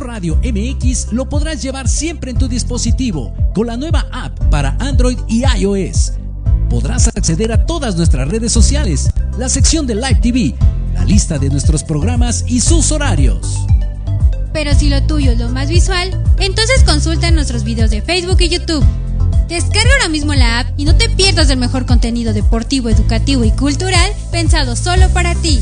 Radio MX lo podrás llevar siempre en tu dispositivo con la nueva app para Android y iOS. Podrás acceder a todas nuestras redes sociales, la sección de Live TV, la lista de nuestros programas y sus horarios. Pero si lo tuyo es lo más visual, entonces consulta nuestros videos de Facebook y YouTube. Descarga ahora mismo la app y no te pierdas del mejor contenido deportivo, educativo y cultural pensado solo para ti.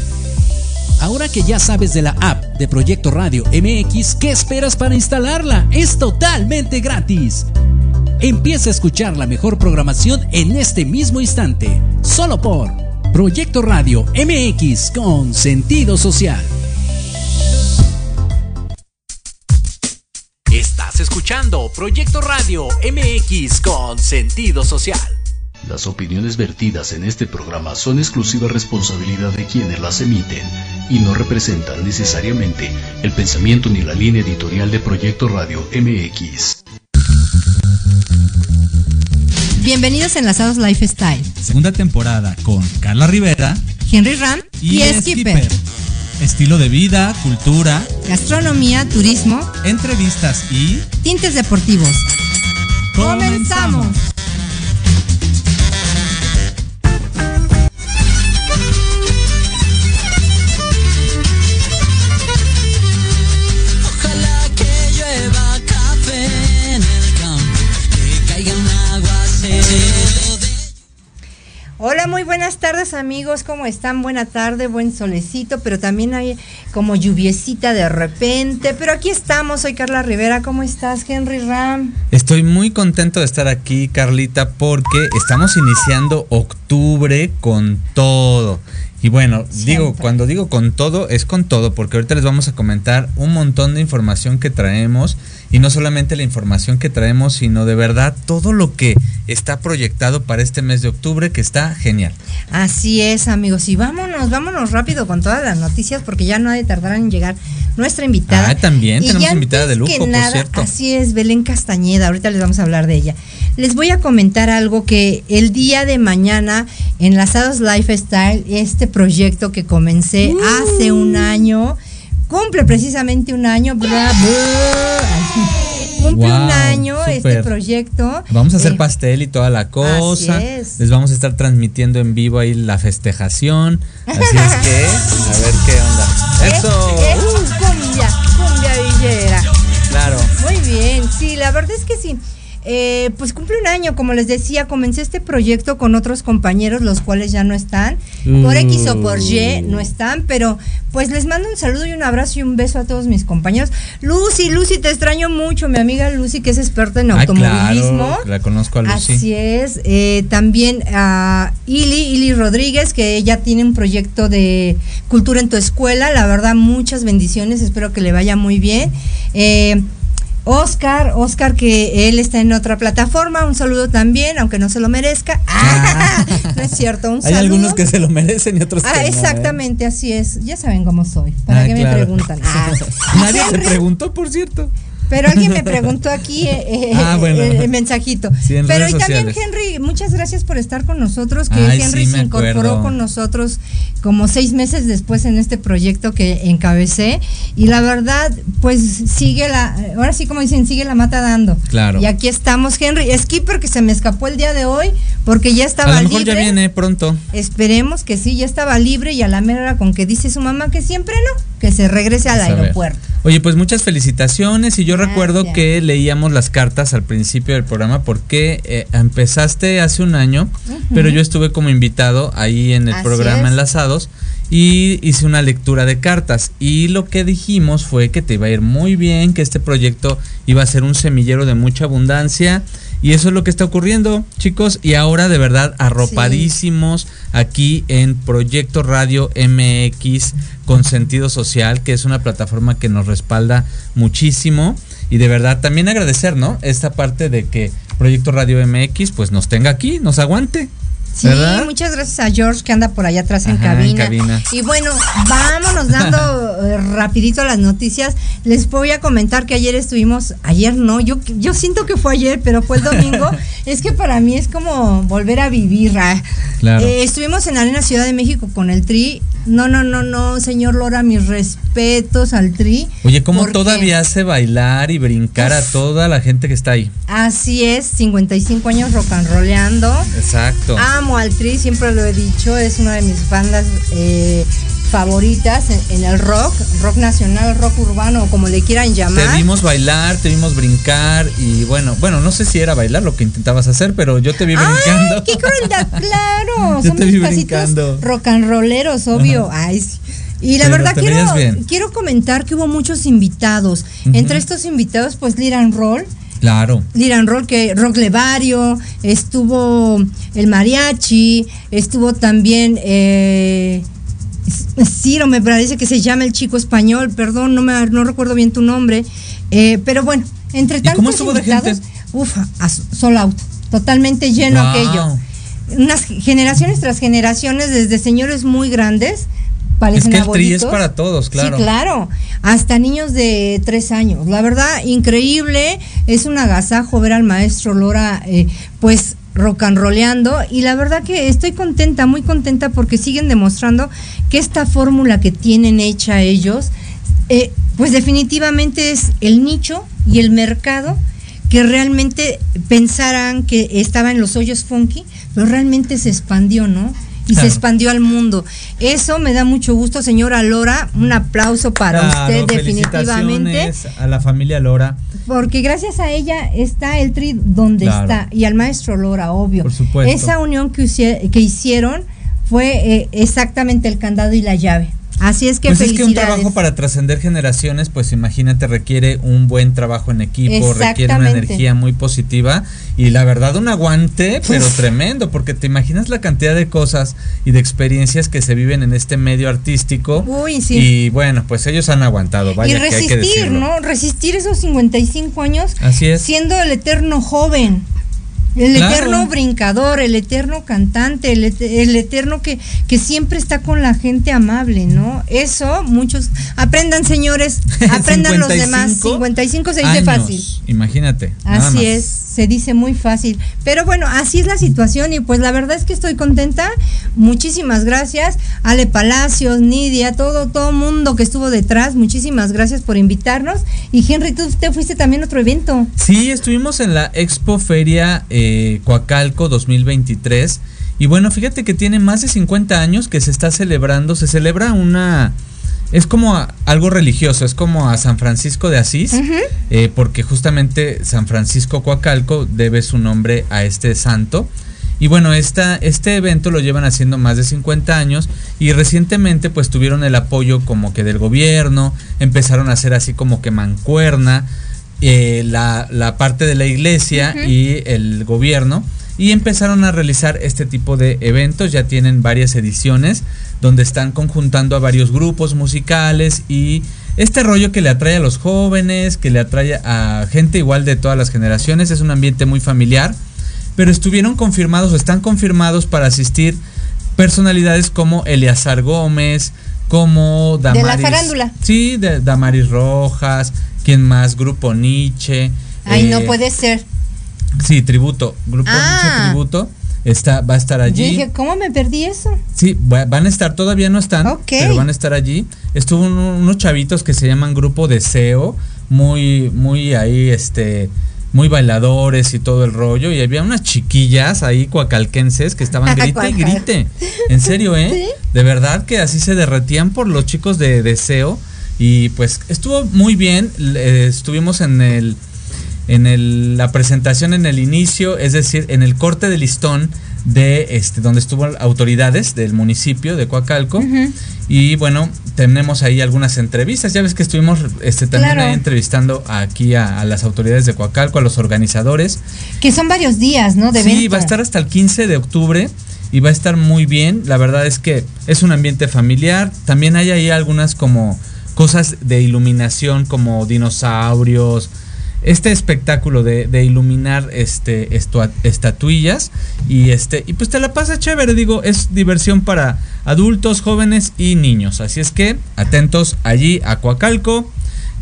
Ahora que ya sabes de la app de Proyecto Radio MX, ¿qué esperas para instalarla? Es totalmente gratis. Empieza a escuchar la mejor programación en este mismo instante, solo por Proyecto Radio MX con sentido social. Estás escuchando Proyecto Radio MX con sentido social. Las opiniones vertidas en este programa son exclusiva responsabilidad de quienes las emiten y no representan necesariamente el pensamiento ni la línea editorial de Proyecto Radio MX. Bienvenidos a Enlazados Lifestyle. Segunda temporada con Carla Rivera Henry Ram y, y Skipper. Estilo de vida, cultura, Gastronomía, turismo, entrevistas y tintes deportivos. ¡Comenzamos! Hola, muy buenas tardes amigos, ¿cómo están? Buena tarde, buen solecito, pero también hay como lluviecita de repente. Pero aquí estamos, soy Carla Rivera, ¿cómo estás, Henry Ram? Estoy muy contento de estar aquí, Carlita, porque estamos iniciando octubre con todo. Y bueno, digo, cuando digo con todo, es con todo, porque ahorita les vamos a comentar un montón de información que traemos. Y no solamente la información que traemos, sino de verdad todo lo que está proyectado para este mes de octubre, que está genial. Así es, amigos, y vámonos, vámonos rápido con todas las noticias porque ya no ha de tardar en llegar nuestra invitada. Ah, también Y tenemos invitada de lujo, por cierto. Así es, Belén Castañeda, ahorita les vamos a hablar de ella. Les voy a comentar algo que el día de mañana, Enlazados Lifestyle, este proyecto que comencé Uh. hace un año, cumple precisamente un año, bravo. Cumple un año este proyecto. Vamos a hacer Eh, pastel y toda la cosa. Así es. Les vamos a estar transmitiendo en vivo ahí la festejación. Así es que, a ver qué onda. Es, Eso. es cumbia, cumbia villera. Claro. Muy bien, sí, la verdad es que sí. Eh, pues cumple un año, como les decía, comencé este proyecto con otros compañeros, los cuales ya no están. Por X o por Y no están, pero pues les mando un saludo y un abrazo y un beso a todos mis compañeros. Lucy, Lucy, te extraño mucho, mi amiga Lucy, que es experta en Ah, automovilismo. claro, la conozco a Lucy. Así es. eh, también a Ili, Ili Rodríguez, que ella tiene un proyecto de cultura en tu escuela. La verdad, muchas bendiciones. Espero que le vaya muy bien. Eh, Oscar, Oscar, que él está en otra plataforma. Un saludo también, aunque no se lo merezca. Ah, no es cierto, un Hay saludo. algunos que se lo merecen y otros que Ah, no, ¿eh? exactamente, así es. Ya saben cómo soy. ¿Para Ah, qué claro. me preguntan? Ah. Nadie te Henry, preguntó, por cierto. Pero alguien me preguntó aquí eh, eh, Ah, bueno. el, el mensajito. Sí, Pero y también. Henry, muchas gracias por estar con nosotros, que Ay, Henry sí, se incorporó acuerdo. con nosotros como seis meses después en este proyecto que encabecé. Y la verdad, pues sigue la, ahora sí como dicen, sigue la mata dando. Claro. Y aquí estamos, Henry. Skipper que se me escapó el día de hoy porque ya A estaba lo mejor libre. ya viene pronto. Esperemos que sí, ya estaba libre y a la mera con que dice su mamá que siempre no, que se regrese al aeropuerto. Oye, pues muchas felicitaciones y yo Gracias. recuerdo que leíamos las cartas al principio del programa porque eh, empezaste hace un año, pero yo estuve como invitado ahí en el Así programa es. Enlazados y hice una lectura de cartas y lo que dijimos fue que te iba a ir muy bien, que este proyecto iba a ser un semillero de mucha abundancia y eso es lo que está ocurriendo, chicos, y ahora de verdad arropadísimos aquí en Proyecto Radio MX con sentido social, que es una plataforma que nos respalda muchísimo y de verdad también agradecer, ¿no? Esta parte de que Proyecto Radio MX pues nos tenga aquí, nos aguante. Sí, ¿Verdad? muchas gracias a George que anda por allá atrás en, Ajá, en cabina. cabina. Y bueno, vámonos dando eh, rapidito las noticias. Les voy a comentar que ayer estuvimos, ayer no, yo, yo siento que fue ayer, pero fue el domingo. es que para mí es como volver a vivir. ah. Claro. Eh, estuvimos en la Arena Ciudad de México con el Tri. No, no, no, no, señor Lora, mis respetos al Tri. Oye, ¿cómo porque- todavía hace bailar y brincar a toda la gente que está ahí? Así es, 55 años rock and rollando. Exacto. Amo al Tri, siempre lo he dicho, es una de mis bandas eh, favoritas en, en el rock, rock nacional, rock urbano, como le quieran llamar. Te vimos bailar, te vimos brincar y bueno, bueno, no sé si era bailar lo que intentabas hacer, pero yo te vi brincando. ¡Ay, qué crueldad! ¡Claro! Yo Son te mis vi pasitos brincando. rock and rolleros, obvio. Ay, sí. Y la Pero verdad quiero, quiero comentar que hubo muchos invitados. Entre estos invitados, pues Liran Roll, Claro. Liran Roll, que Rock Levario, estuvo el mariachi, estuvo también eh, Ciro, me parece que se llama el chico español, perdón, no me no recuerdo bien tu nombre, eh, pero bueno, entre ¿Y tantos cómo estuvo de invitados, gente? uf, sold out, totalmente lleno Wow. aquello. Unas generaciones tras generaciones, desde señores muy grandes, Es parecen que el tri es para todos, claro. Sí, claro. Hasta niños de tres años. La verdad, increíble. Es un agasajo ver al maestro Lora, eh, pues rock and rolleando. Y la verdad que estoy contenta, muy contenta porque siguen demostrando que esta fórmula que tienen hecha ellos, eh, pues definitivamente es el nicho y el mercado que realmente pensaran que estaba en los hoyos funky, pero realmente se expandió, ¿no? Y Claro. se expandió al mundo. Eso me da mucho gusto, señora Lora. Un aplauso para Claro, usted, definitivamente. A la familia Lora. Porque gracias a ella está el tri donde Claro. está. Y al maestro Lora, obvio. Por supuesto. Esa unión que, que hicieron fue eh, exactamente el candado y la llave. Así es que Pues es que un trabajo para trascender generaciones, pues imagínate, requiere un buen trabajo en equipo, requiere una energía muy positiva y la verdad un aguante, pero tremendo, porque te imaginas la cantidad de cosas y de experiencias que se viven en este medio artístico. Uy, sí. Y bueno, pues ellos han aguantado, vaya y que hay que resistir. ¿no? Resistir esos 55 años Así es. siendo el eterno joven. El Claro. eterno brincador, el eterno cantante, el, et- el eterno que, que siempre está con la gente amable, ¿no? Eso, muchos. Aprendan, señores, aprendan los demás. 55 se dice años, fácil. Imagínate. Así es, se dice muy fácil. Pero bueno, así es la situación y pues la verdad es que estoy contenta. Muchísimas gracias. Ale Palacios, Nidia, todo, todo mundo que estuvo detrás. Muchísimas gracias por invitarnos. Y Henry, tú te fuiste también a otro evento. Sí, estuvimos en la Expo Feria eh, Coacalco 2023 y bueno, fíjate que tiene más de 50 años que se está celebrando, se celebra una... Es como a- algo religioso, es como a San Francisco de Asís, eh, porque justamente San Francisco Coacalco debe su nombre a este santo. Y bueno, esta, este evento lo llevan haciendo más de 50 años y recientemente pues tuvieron el apoyo como que del gobierno, empezaron a hacer así como que mancuerna eh, la, la parte de la iglesia y el gobierno y empezaron a realizar este tipo de eventos, ya tienen varias ediciones donde están conjuntando a varios grupos musicales y este rollo que le atrae a los jóvenes, que le atrae a gente igual de todas las generaciones, es un ambiente muy familiar, pero estuvieron confirmados o están confirmados para asistir personalidades como Eleazar Gómez, como De la Damaris. farándula. Sí, de Damaris Rojas, quien más, Grupo Nietzsche. Ay, eh, no puede ser. Sí, tributo, Grupo Ah. Nietzsche Tributo. Está, va a estar Yo allí. dije, ¿cómo me perdí eso? Sí, va- van a estar, todavía no están, pero van a estar allí. Estuvo un- unos chavitos que se llaman Grupo Deseo, muy, muy ahí, este, muy bailadores y todo el rollo. Y había unas chiquillas ahí cuacalquenses que estaban grite y grite. En serio, ¿eh? De verdad que así se derretían por los chicos de Deseo. Y pues estuvo muy bien. eh, estuvimos en el en el- la presentación en el inicio, es decir, en el corte de listón de este donde estuvo autoridades del municipio de Coacalco. Y bueno tenemos ahí algunas entrevistas. Ya ves que estuvimos este también Claro. ahí entrevistando aquí a, a las autoridades de Coacalco a los organizadores. Que son varios días, ¿no? De sí va a estar hasta el 15 de octubre y va a estar muy bien. La verdad es que es un ambiente familiar. También hay ahí algunas como cosas de iluminación como dinosaurios este espectáculo de, iluminar este estatuillas y este y pues te la pasa chévere digo es diversión para adultos jóvenes y niños. Así es que atentos allí a Coacalco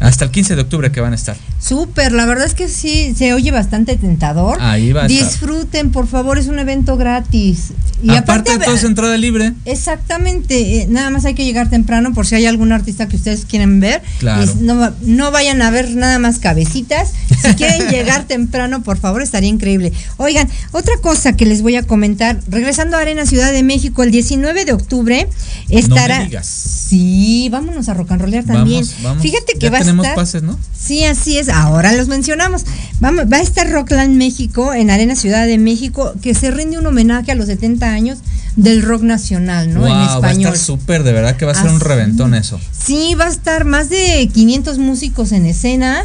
hasta el 15 de octubre que van a estar Súper, la verdad es que sí, se oye bastante tentador. Ahí va a estar. Disfruten, por favor, es un evento gratis. Y aparte, de a- todo es entrada libre Exactamente, eh, nada más hay que llegar temprano por si hay algún artista que ustedes quieren ver. Claro. Y no, no vayan a ver nada más cabecitas. Si quieren llegar temprano, por favor, estaría increíble. Oigan, otra cosa que les voy a comentar, regresando a Arena Ciudad de México, el 19 de octubre estará... no me digas Sí, vámonos a rock and rollear también. vamos vamos Fíjate que ya va a tenemos estar... pases no Sí, así es. Ahora los mencionamos. Vamos, va a estar Rockland México en Arena Ciudad de México, que se rinde un homenaje a los 70 años del rock nacional, ¿no? Wow, en va a estar súper de verdad que va a ser un reventón eso Sí, va a estar más de 500 músicos en escena.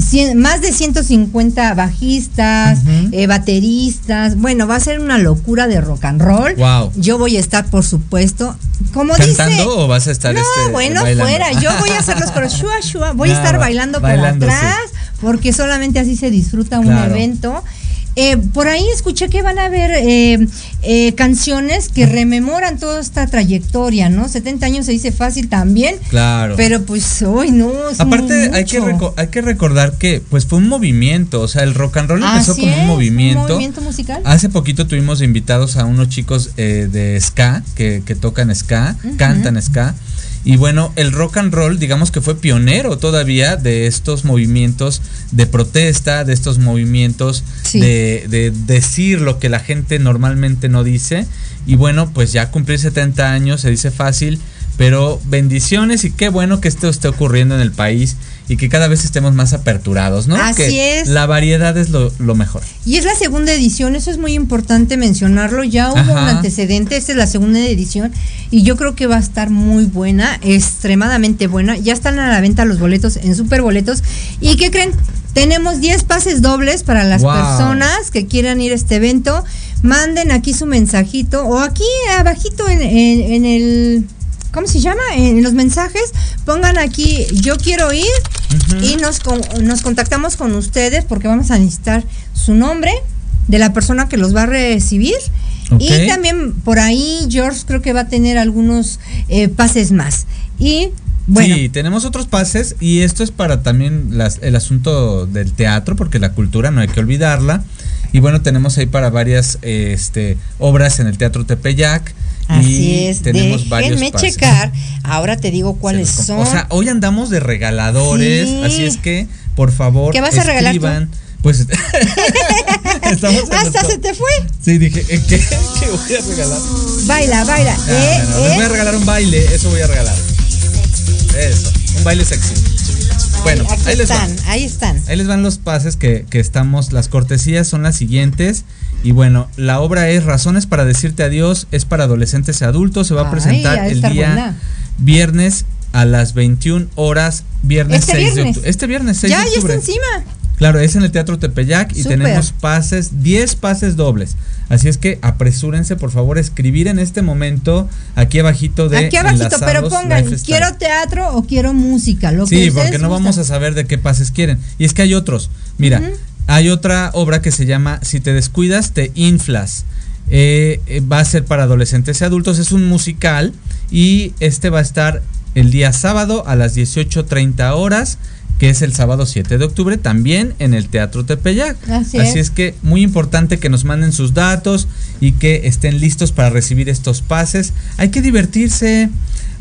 Cien- más de 150 bajistas, eh, bateristas. Bueno, va a ser una locura de rock and roll. Wow. Yo voy a estar, por supuesto, como cantando dice. o vas a estar No, este, bueno, bailando? fuera. Yo voy a hacer los coros. Shua, shua. Voy a estar bailando, bailando, por atrás, porque solamente así se disfruta un Claro. evento. Eh, por ahí escuché que van a haber eh, eh, canciones que rememoran toda esta trayectoria, ¿no? 70 años se dice fácil también, claro pero pues hoy no. es Aparte hay que, hay recordar que pues fue un movimiento, o sea, el rock and roll empezó Así como un movimiento. un movimiento musical. Hace poquito tuvimos invitados a unos chicos eh, de ska que, que tocan ska, cantan ska. Y bueno, el rock and roll, digamos que fue pionero todavía de estos movimientos de protesta, de estos movimientos Sí. de, de decir lo que la gente normalmente no dice. Y bueno, pues ya cumplir 70 años se dice fácil, pero bendiciones y qué bueno que esto esté ocurriendo en el país y que cada vez estemos más aperturados, ¿no? Así que es. La variedad es lo, lo mejor. Y es la segunda edición, eso es muy importante mencionarlo. Ya hubo Ajá. un antecedente, esta es la segunda edición y yo creo que va a estar muy buena, extremadamente buena. Ya están a la venta los boletos en Superboletos. ¿Y qué creen? Tenemos 10 pases dobles para las Wow. personas que quieran ir a este evento. Manden aquí su mensajito o aquí abajito en, en- en el... ¿Cómo se llama? En los mensajes pongan aquí yo quiero ir y nos, con- nos contactamos con ustedes porque vamos a necesitar su nombre de la persona que los va a recibir. Y también por ahí George creo que va a tener algunos eh, pases más. Y bueno, Sí, tenemos otros pases y esto es para también las- el asunto del teatro, porque la cultura no hay que olvidarla. Y bueno, tenemos ahí para varias este, obras en el Teatro Tepeyac. Así es. Tenemos Déjenme checar. Ahora te digo cuáles son. O sea, hoy andamos de regaladores, Sí. así es que, por favor, ¿Qué vas a regalar tú? Pues estamos Hasta se te fue. Sí, dije, ¿eh, ¿qué, ¿qué voy a regalar? Baila, baila. No, Eh, les eh. voy a regalar un baile, eso voy a regalar. Eso, un baile sexy. Bueno, Aquí ahí les están, ahí están. Ahí les van los pases que, que estamos. Las cortesías son las siguientes. Y bueno, la obra es Razones para decirte adiós. Es para adolescentes y adultos. Se va a presentar el día buena. viernes a las 21 horas. Viernes Este 6 de octubre. Este viernes 6 Ya, de ya está octubre. encima. Claro, es en el Teatro Tepeyac y tenemos pases, 10 pases dobles. Así es que apresúrense, por favor, a escribir en este momento aquí abajito de Aquí abajito, pero pongan, quiero teatro o quiero música. Lo que Sí, ustedes porque no vamos a saber de qué pases quieren. Y es que hay otros. Mira, hay otra obra que se llama Si te descuidas, te inflas. Eh, eh, va a ser para adolescentes y adultos. Es un musical y este va a estar el día sábado a las 18.30 horas que es el sábado 7 de octubre, también en el Teatro Tepeyac. Así Así es. es que muy importante que nos manden sus datos y que estén listos para recibir estos pases. Hay que divertirse,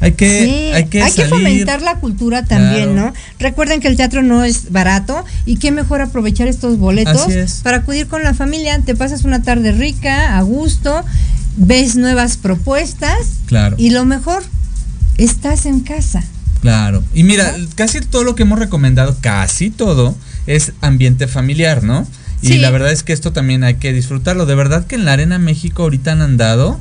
hay que, Sí, hay que salir. fomentar la cultura también, Claro. ¿no? Recuerden que el teatro no es barato y qué mejor aprovechar estos boletos es. para acudir con la familia, te pasas una tarde rica, a gusto, ves nuevas propuestas Claro. y lo mejor, estás en casa. Claro. Y mira, casi todo lo que hemos recomendado, casi todo, es ambiente familiar, ¿no? Y Sí. la verdad es que esto también hay que disfrutarlo. De verdad que en la Arena México ahorita han andado,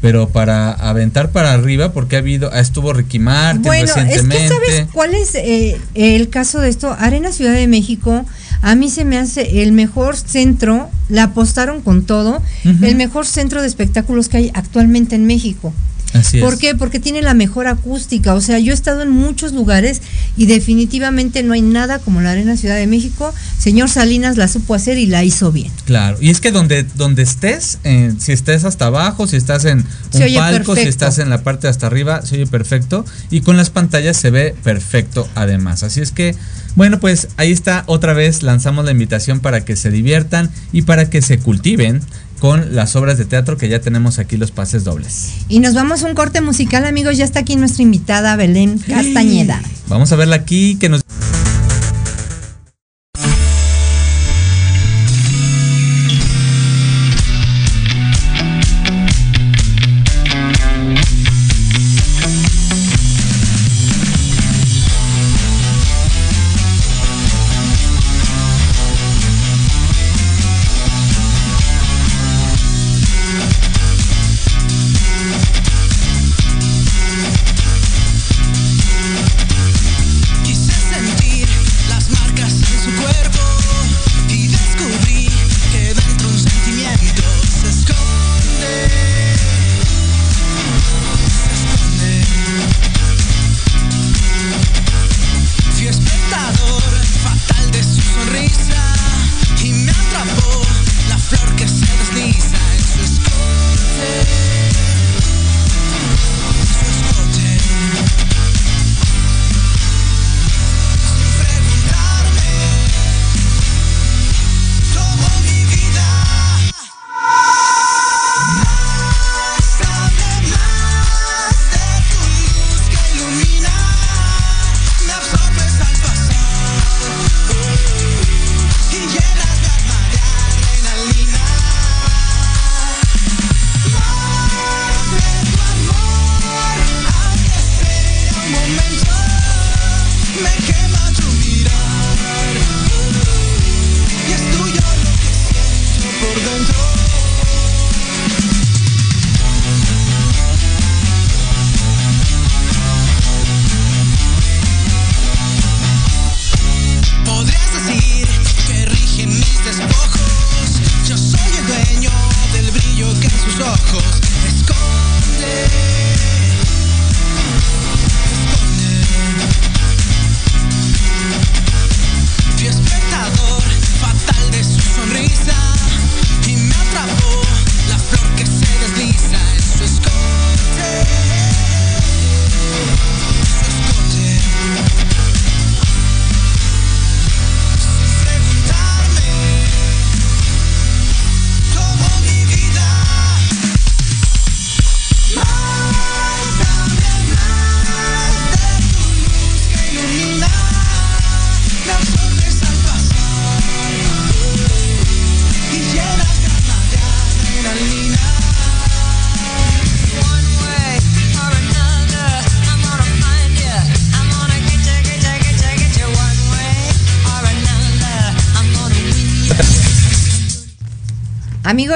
pero para aventar para arriba, porque ha habido, estuvo Ricky Martin Bueno, es recientemente. que sabes cuál es eh, el caso de esto. Arena Ciudad de México, a mí se me hace el mejor centro, la apostaron con todo, el mejor centro de espectáculos que hay actualmente en México. Así es. ¿Por qué? Porque tiene la mejor acústica. O sea, yo he estado en muchos lugares y definitivamente no hay nada como la Arena Ciudad de México. Señor Salinas la supo hacer y la hizo bien. Claro, y es que donde, donde estés, eh, si estés hasta abajo, si estás en un palco, si estás en la parte de hasta arriba, se oye perfecto. Y con las pantallas se ve perfecto además. Así es que, bueno, pues ahí está otra vez, lanzamos la invitación para que se diviertan y para que se cultiven con las obras de teatro que ya tenemos aquí los pases dobles. Y nos vamos a un corte musical, amigos. Ya está aquí nuestra invitada Belén Castañeda. Vamos a verla aquí que nos...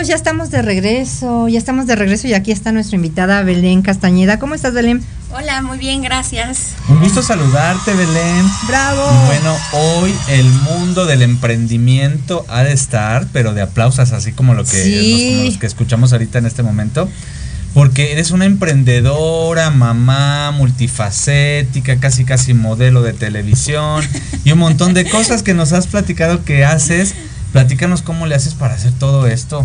Amigos, ya estamos de regreso. Ya estamos de regreso y aquí está nuestra invitada Belén Castañeda. ¿Cómo estás, Belén? Hola, muy bien, gracias. Un gusto saludarte, Belén. ¡Bravo! Bueno, hoy el mundo del emprendimiento ha de estar, pero de aplausos, así como lo que, Sí. los, como los que escuchamos ahorita en este momento. Porque eres una emprendedora, mamá, multifacética, casi casi modelo de televisión y un montón de cosas que nos has platicado que haces. Platícanos cómo le haces para hacer todo esto.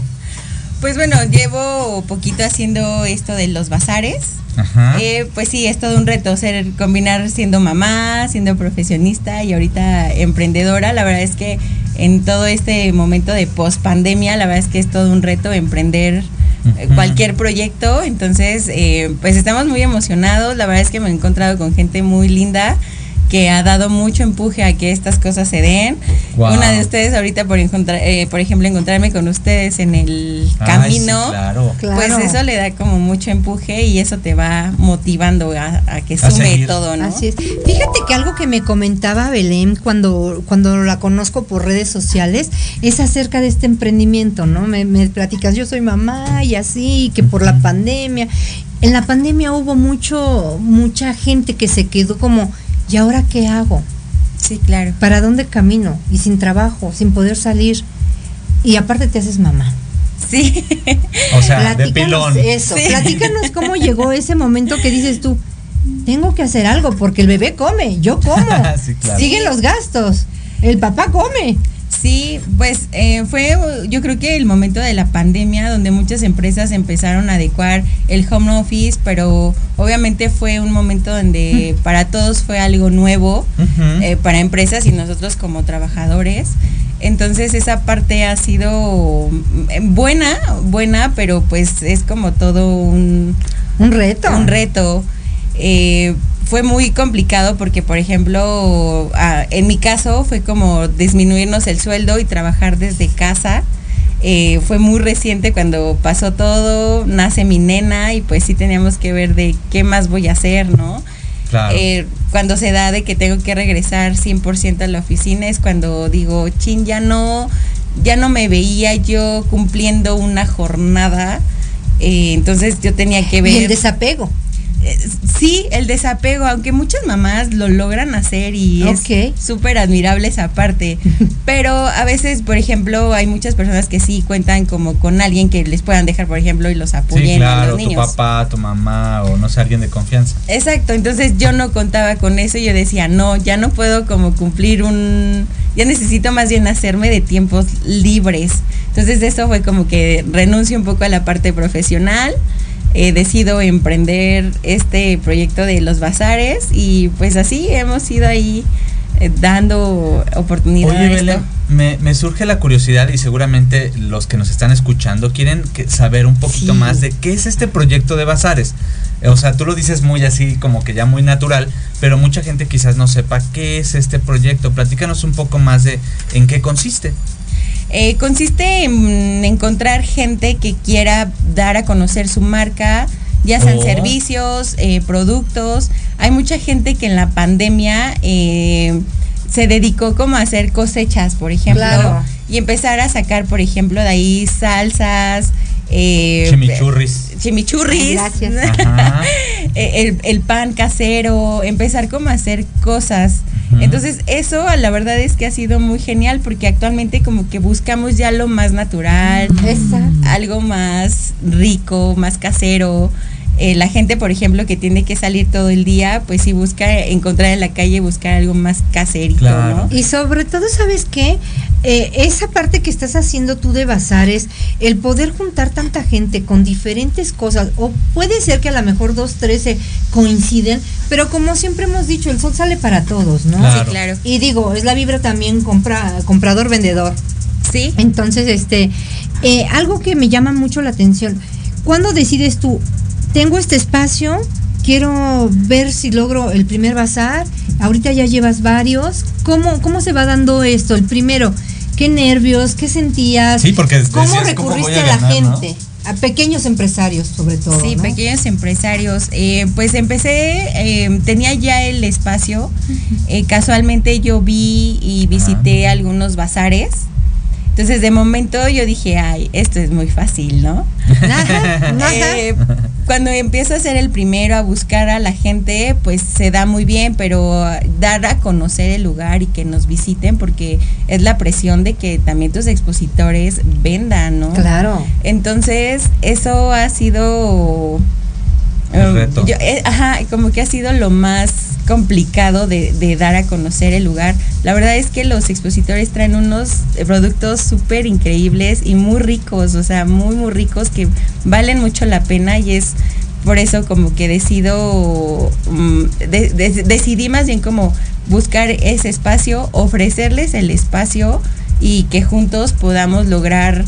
Pues bueno, llevo poquito haciendo esto de los bazares. Ajá. Eh, pues sí, es todo un reto ser combinar siendo mamá, siendo profesionista y ahorita emprendedora. La verdad es que en todo este momento de post pandemia, la verdad es que es todo un reto emprender eh, cualquier proyecto. Entonces, eh, pues estamos muy emocionados. La verdad es que me he encontrado con gente muy linda que ha dado mucho empuje a que estas cosas se den. Una de ustedes ahorita por encontrar, eh, por ejemplo, encontrarme con ustedes en el Ay, camino. sí, claro. Claro. Pues eso le da como mucho empuje y eso te va motivando a, a que A sume seguir. todo, ¿no? Así es. Fíjate que algo que me comentaba Belén cuando, cuando la conozco por redes sociales es acerca de este emprendimiento, ¿no? Me, me platicas, yo soy mamá y así, que por la pandemia. En la pandemia hubo mucho, mucha gente que se quedó como, ¿y ahora qué hago? Sí, claro. ¿Para dónde camino? Y sin trabajo, sin poder salir. Y aparte te haces mamá. Sí. O sea, de pilón. Eso, Sí. platícanos cómo llegó ese momento que dices tú, tengo que hacer algo porque el bebé come, yo como, Sí, claro. siguen los gastos, el papá come. Sí, pues eh, fue yo creo que el momento de la pandemia donde muchas empresas empezaron a adecuar el home office, pero obviamente fue un momento donde para todos fue algo nuevo, eh, para empresas y nosotros como trabajadores. Entonces esa parte ha sido mm, buena, buena, pero pues es como todo un, Un reto. un reto. Eh, fue muy complicado porque, por ejemplo, ah, en mi caso fue como disminuirnos el sueldo y trabajar desde casa. Eh, fue muy reciente cuando pasó todo, nace mi nena y pues sí teníamos que ver de qué más voy a hacer, ¿no? Claro. Eh, cuando se da de que tengo que regresar 100% a la oficina es cuando digo, chin, ya no, ya no me veía yo cumpliendo una jornada. Eh, entonces yo tenía que ver... Y el desapego. Sí, el desapego, aunque muchas mamás lo logran hacer y es súper admirable esa parte. Pero a veces, por ejemplo, hay muchas personas que sí cuentan como con alguien que les puedan dejar, por ejemplo, y los apoyen Sí, a claro, los tu niños. papá, tu mamá o no sé, alguien de confianza. Exacto, entonces yo no contaba con eso y yo decía, no, ya no puedo como cumplir un, ya necesito más bien hacerme de tiempos libres. Entonces eso fue como que renuncio un poco a la parte profesional, eh, decido emprender este proyecto de los bazares y pues así hemos ido ahí eh, dando oportunidad Oye, a esto. Belén, me, me surge la curiosidad y seguramente los que nos están escuchando quieren que- saber un poquito Sí. más de qué es este proyecto de Bazares. Eh, O sea, tú lo dices muy así, como que ya muy natural, pero mucha gente quizás no sepa qué es este proyecto. Platícanos un poco más de en qué consiste. Eh, consiste en encontrar gente que quiera dar a conocer su marca, ya sean Oh. servicios, eh, productos. Hay mucha gente que en la pandemia eh, se dedicó como a hacer cosechas, por ejemplo, Claro. y empezar a sacar, por ejemplo, de ahí salsas. Eh, Chimichurris. Chimichurris. Gracias. Eh, el, el pan casero, empezar como a hacer cosas. Entonces eso la verdad es que ha sido muy genial porque actualmente como que buscamos ya lo más natural, Exacto. algo más rico, más casero. Eh, la gente, por ejemplo, que tiene que salir todo el día, pues sí busca encontrar en la calle, buscar algo más caserito, Claro. ¿no? Y sobre todo, ¿sabes qué? Eh, esa parte que estás haciendo tú de bazares, el poder juntar tanta gente con diferentes cosas, o puede ser que a lo mejor dos, tres se coinciden, pero como siempre hemos dicho, el sol sale para todos, ¿no? Claro. Sí, claro. Y digo, es la vibra también compra, comprador-vendedor. Sí. Entonces, este, eh, algo que me llama mucho la atención, ¿cuándo decides tú, tengo este espacio, quiero ver si logro el primer bazar, ahorita ya llevas varios, ¿cómo, cómo se va dando esto? El primero, ¿qué nervios, qué sentías? Sí, porque ¿Cómo decías, ¿cómo voy recurriste a a, la no? gente? A pequeños empresarios, sobre todo. Sí, ¿no? pequeños empresarios. Eh, pues empecé, eh, tenía ya el espacio. Eh, casualmente yo vi y visité algunos bazares. Entonces de momento yo dije, ay, esto es muy fácil, ¿no? Ajá, ajá. Eh, cuando empiezo a ser el primero a buscar a la gente, pues se da muy bien, pero dar a conocer el lugar y que nos visiten, porque es la presión de que también tus expositores vendan, ¿no? Claro. Entonces, eso ha sido... El reto. yo- eh, ajá, como que ha sido lo más complicado de, dar a conocer el lugar. La verdad es que los expositores traen unos productos súper increíbles y muy ricos, o sea, muy, muy ricos que valen mucho la pena y es por eso como que decido, mm, de- de- decidí más bien como buscar ese espacio, ofrecerles el espacio y que juntos podamos lograr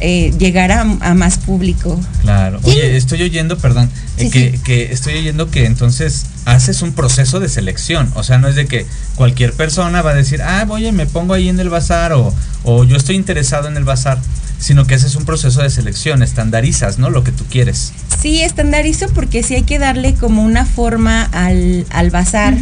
eh, llegar a, a más público. Claro. Oye, estoy oyendo, perdón, eh, que, sí. que estoy oyendo que entonces haces un proceso de selección. O sea, no es de que cualquier persona va a decir, ah, oye, me pongo ahí en el bazar o, o yo estoy interesado en el bazar, sino que haces un proceso de selección, estandarizas, ¿no? Lo que tú quieres. Sí, estandarizo porque sí hay que darle como una forma al, al bazar.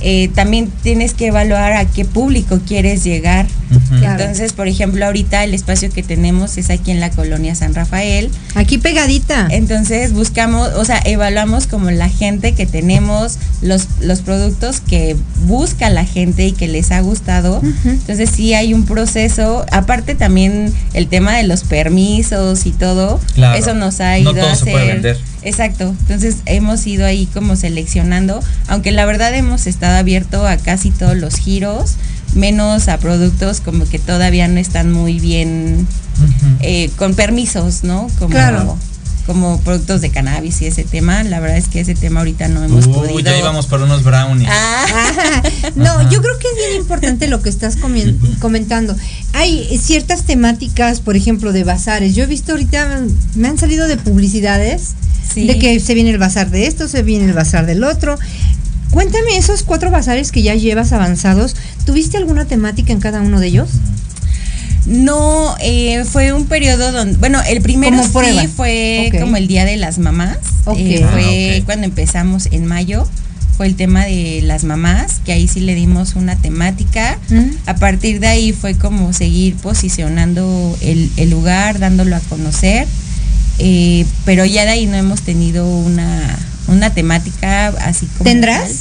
Eh, también tienes que evaluar a qué público quieres llegar. Entonces, por ejemplo, ahorita el espacio que tenemos es aquí en la colonia San Rafael. Aquí pegadita. Entonces buscamos, o sea, evaluamos como la gente que tenemos, los, los productos que busca la gente y que les ha gustado. Entonces sí hay un proceso, aparte también el tema de los permisos y todo, Claro. eso nos ha ido a hacer. Exacto, entonces hemos ido ahí como seleccionando, aunque la verdad hemos estado abierto a casi todos los giros, menos a productos como que todavía no están muy bien eh, con permisos, ¿no? Como, Claro. Como productos de cannabis y ese tema. La verdad es que ese tema ahorita no hemos Uy, podido. ya íbamos por unos brownies. Ah, Ajá. No, yo creo que es bien importante lo que estás comen- comentando. Hay ciertas temáticas, por ejemplo, de bazares. Yo he visto ahorita, me han salido de publicidades Sí. de que se viene el bazar de esto, se viene el bazar del otro. Cuéntame esos cuatro bazares que ya llevas avanzados. ¿Tuviste alguna temática en cada uno de ellos? No, eh, fue un periodo donde, bueno, el primero Como prueba. sí fue como el Día de las Mamás. Ok. Eh, Ah, fue cuando empezamos en mayo. Fue el tema de las mamás, que ahí sí le dimos una temática. Mm. A partir de ahí fue como seguir posicionando el, el lugar, dándolo a conocer. Eh, pero ya de ahí no hemos tenido una, una temática así como. ¿Tendrás? tal.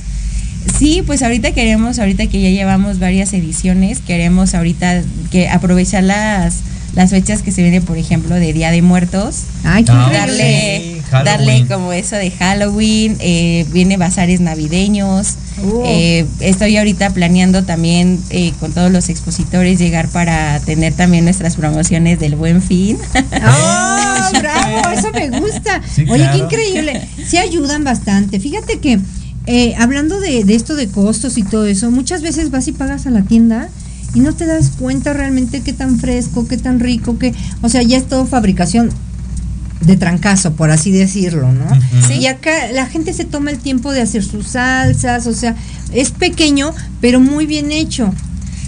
Sí, pues ahorita queremos, ahorita que ya llevamos varias ediciones, queremos ahorita que aprovechar las, las fechas que se vienen, por ejemplo, de Día de Muertos. Ay, qué Ah, increíble. Darle, Sí, darle como eso de Halloween, eh, viene bazares navideños. Oh. Eh, estoy ahorita planeando también eh, con todos los expositores llegar para tener también nuestras promociones del Buen Fin. ¡Oh, bravo! Eso me gusta. Sí, Oye, claro. qué increíble. Sí ayudan bastante. Fíjate que eh, hablando de, de esto de costos y todo eso, muchas veces vas y pagas a la tienda y no te das cuenta realmente qué tan fresco, qué tan rico, qué, o sea, ya es todo fabricación de trancazo, por así decirlo, ¿no? Y acá la gente se toma el tiempo de hacer sus salsas, o sea, es pequeño, pero muy bien hecho.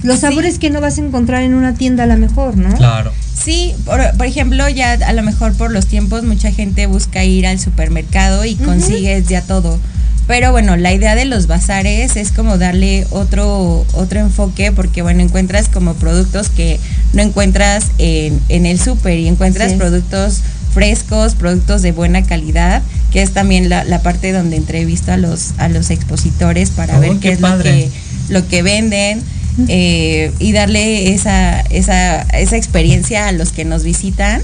Los Sí. sabores que no vas a encontrar en una tienda a lo mejor, ¿no? Claro. Sí, por, por ejemplo, ya a lo mejor por los tiempos mucha gente busca ir al supermercado y Ujú. consigues ya todo. Pero bueno, la idea de los bazares es como darle otro otro enfoque porque bueno, encuentras como productos que no encuentras en, en el súper y encuentras productos frescos, productos de buena calidad, que es también la, la parte donde entrevisto a los a los expositores para Oh, ver qué qué es lo que lo que venden eh, y darle esa, esa, esa experiencia a los que nos visitan,